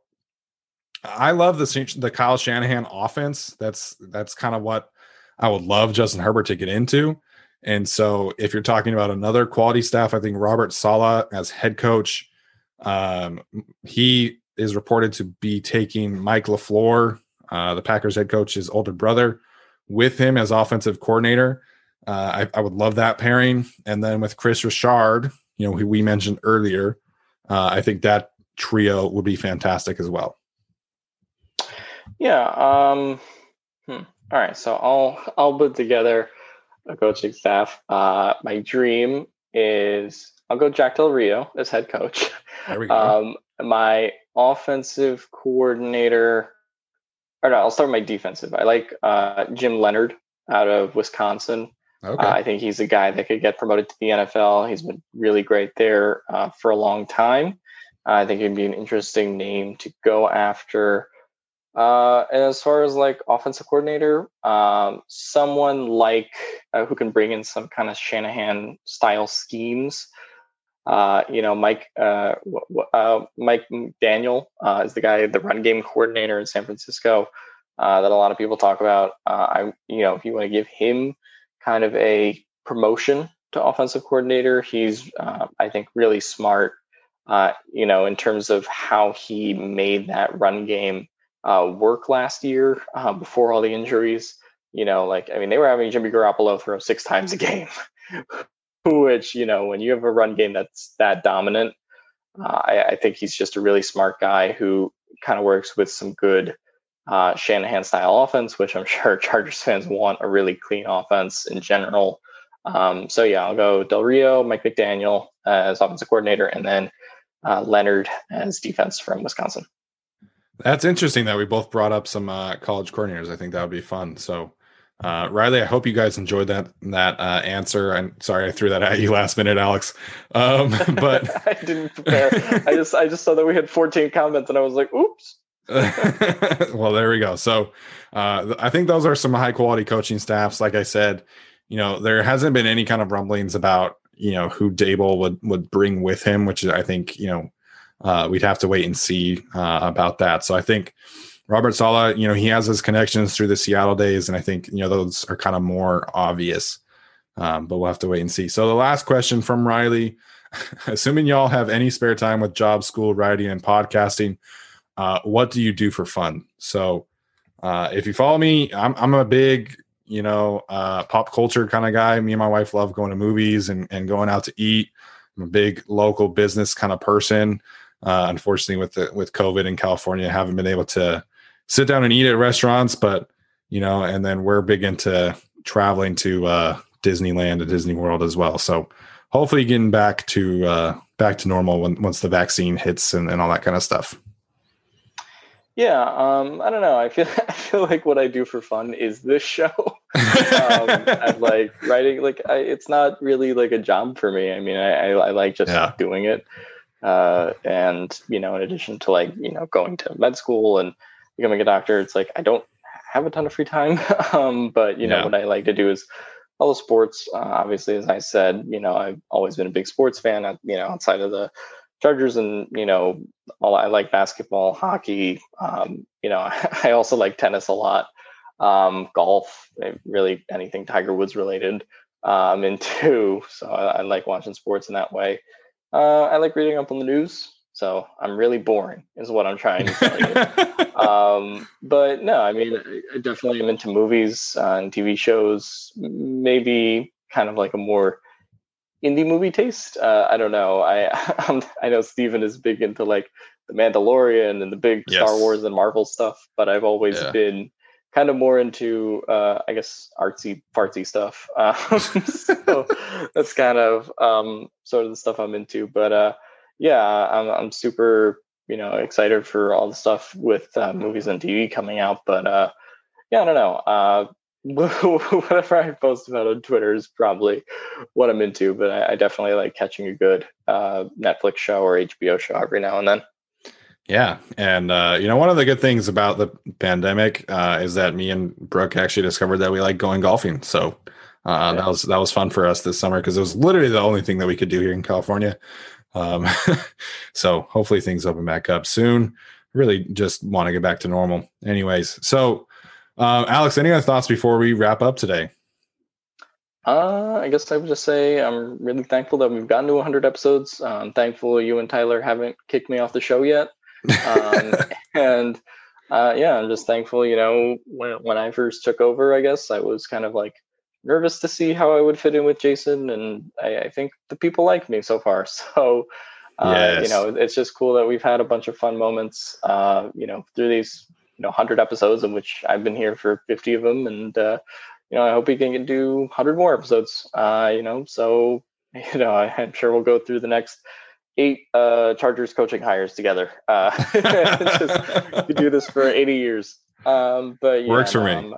I love the the Kyle Shanahan offense. That's that's kind of what I would love Justin Herbert to get into. And so, if you're talking about another quality staff, I think Robert Saleh as head coach, um, he is reported to be taking Mike LaFleur, uh, the Packers head coach's older brother, with him as offensive coordinator. Uh, I, I, would love that pairing. And then with Chris Richard, you know, who we mentioned earlier, uh, I think that trio would be fantastic as well. Yeah. Um, hmm. All right. So I'll I'll put together a coaching staff. Uh, my dream is I'll go Jack Del Rio as head coach. There we go. Um, my offensive coordinator, or no, I'll start with my defensive. I like uh, Jim Leonhard out of Wisconsin. Okay. Uh, I think he's a guy that could get promoted to the NFL. He's been really great there uh, for a long time. I think it'd be an interesting name to go after. Uh, and as far as like offensive coordinator, um, someone like uh, who can bring in some kind of Shanahan style schemes. Uh, you know, Mike uh, uh, Mike Daniel uh, is the guy, the run game coordinator in San Francisco that a lot of people talk about. I, you know, if you want to give him kind of a promotion to offensive coordinator, he's I think really smart. you know, in terms of how he made that run game uh, work last year uh, before all the injuries. You know, like I mean, they were having Jimmy Garoppolo throw six times a game, *laughs* which you know, when you have a run game that's that dominant, uh, I, I, think he's just a really smart guy who kind of works with some good uh, Shanahan style offense, which I'm *laughs* sure Chargers fans want a really clean offense in general. Um, so yeah, I'll go Del Rio, Mike McDaniel as offensive coordinator, and then uh, Leonhard as defense from Wisconsin. That's interesting that we both brought up some uh, college coordinators. I think that would be fun. So, uh, Riley, I hope you guys enjoyed that that uh, answer. I'm sorry I threw that at you last minute, Alex. Um, *laughs* but *laughs* I didn't prepare. I just I just saw that we had 14 comments, and I was like, "Oops." *laughs* well, there we go. So, uh, I think those are some high quality coaching staffs. Like I said, you know, there hasn't been any kind of rumblings about you know who Daboll would would bring with him, which I think you know uh, we'd have to wait and see uh, about that. So I think Robert Saleh, you know, he has his connections through the Seattle days, and I think you know those are kind of more obvious. Um, but we'll have to wait and see. So the last question from Riley, *laughs* assuming y'all have any spare time with job, school, writing, and podcasting, uh, what do you do for fun? So uh, if you follow me, I'm I'm a big you know uh, pop culture kind of guy. Me and my wife love going to movies and and going out to eat. I'm a big local business kind of person. Uh, unfortunately, with the with COVID in California, I haven't been able to sit down and eat at restaurants. But you know, and then we're big into traveling to uh, Disneyland and Disney World as well. So hopefully, getting back to uh, back to normal when once the vaccine hits and, and all that kind of stuff. Yeah, um, I don't know. I feel *laughs* I feel like what I do for fun is this show. *laughs* um, *laughs* I'm like writing. Like I, it's not really like a job for me. I mean, I, I, I like just Yeah. doing it. Uh, and you know, in addition to like you know going to med school and becoming a doctor, it's like I don't have a ton of free time. um, but you know Yeah. what I like to do is all the sports. Uh, obviously, as I said, you know, I've always been a big sports fan. uh, You know, outside of the Chargers and you know all I like basketball, hockey. Um, you know, *laughs* I also like tennis a lot. Um, golf, eh, really anything Tiger Woods related. I'm *laughs* into, so I, I like watching sports in that way. Uh, I like reading up on the news, so I'm really boring, is what I'm trying to tell you. um, but no, I mean, I- I definitely am into movies uh, and TV shows. Maybe kind of like a more indie movie taste. Uh, I don't know. I *laughs* I'm, I know Steven is big into like the Mandalorian and the big Star Wars and Marvel stuff, but I've always Yeah. been kind of more into uh, I guess artsy fartsy stuff. *laughs* Um, so that's kind of um, sort of the stuff I'm into. But uh, yeah, I'm I'm super you know excited for all the stuff with uh, movies and TV coming out. But uh, yeah, I don't know. *laughs* Whatever I post about on Twitter is probably what I'm into, but I, I definitely like catching a good uh, Netflix show or HBO show every now and then. Yeah, and uh, you know, one of the good things about the pandemic uh, is that me and Brooke actually discovered that we like going golfing. So uh, that was that was fun for us this summer because it was literally the only thing that we could do here in California. Um, *laughs* so hopefully things open back up soon. Really, just want to get back to normal. Anyways, so uh, Alex, any other thoughts before we wrap up today? Uh, I guess I would just say I'm really thankful that we've gotten to 100 episodes. I'm thankful you and Tyler haven't kicked me off the show yet. Um, *laughs* and uh, yeah, I'm just thankful. You know, when when I first took over, I guess I was kind of like nervous to see how I would fit in with Jason, and I, I think the people like me so far. *laughs* So, uh, Yes. you know, it's just cool that we've had a bunch of fun moments. Uh, you know, through these you know 100 episodes, of which I've been here for 50 of them, and uh, you know, I hope we can do 100 more episodes. Uh, you know, so *laughs* you know, I'm sure we'll go through the next eight uh, Chargers coaching hires together. Uh, *laughs* just could do this for 80 years. Um, but yeah, Works for me.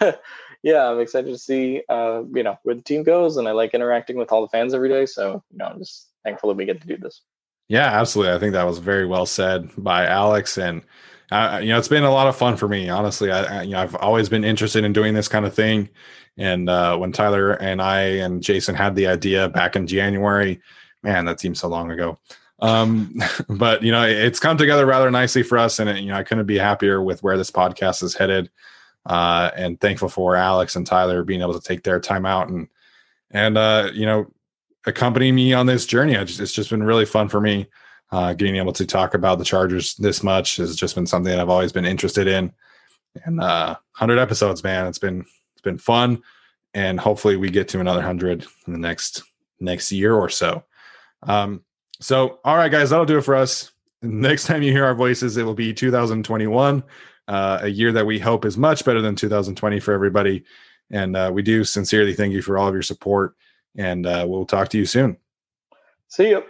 Uh, *laughs* yeah, I'm excited to see uh, you know where the team goes, and I like interacting with all the fans every day. So you know, I'm just thankful that we get to do this. Yeah, absolutely. I think that was very well said by Alex, and uh, you know, it's been a lot of fun for me. Honestly, I, I you know I've always been interested in doing this kind of thing, and uh, when Tyler and I and Jason had the idea back in January, man, that seems so long ago. Um, *laughs* but you know, it's come together rather nicely for us, and you know, I couldn't be happier with where this podcast is headed. Uh, and thankful for Alex and Tyler being able to take their time out and and uh, you know accompany me on this journey. Just, it's just been really fun for me. Uh, getting able to talk about the Chargers this much has just been something that I've always been interested in. And uh, hundred episodes, man, it's been it's been fun, and hopefully we get to another hundred in the next next year or so. Um, so, all right, guys, that'll do it for us. Next time you hear our voices, it will be 2021, uh, a year that we hope is much better than 2020 for everybody. And uh, we do sincerely thank you for all of your support. And uh, we'll talk to you soon. See you.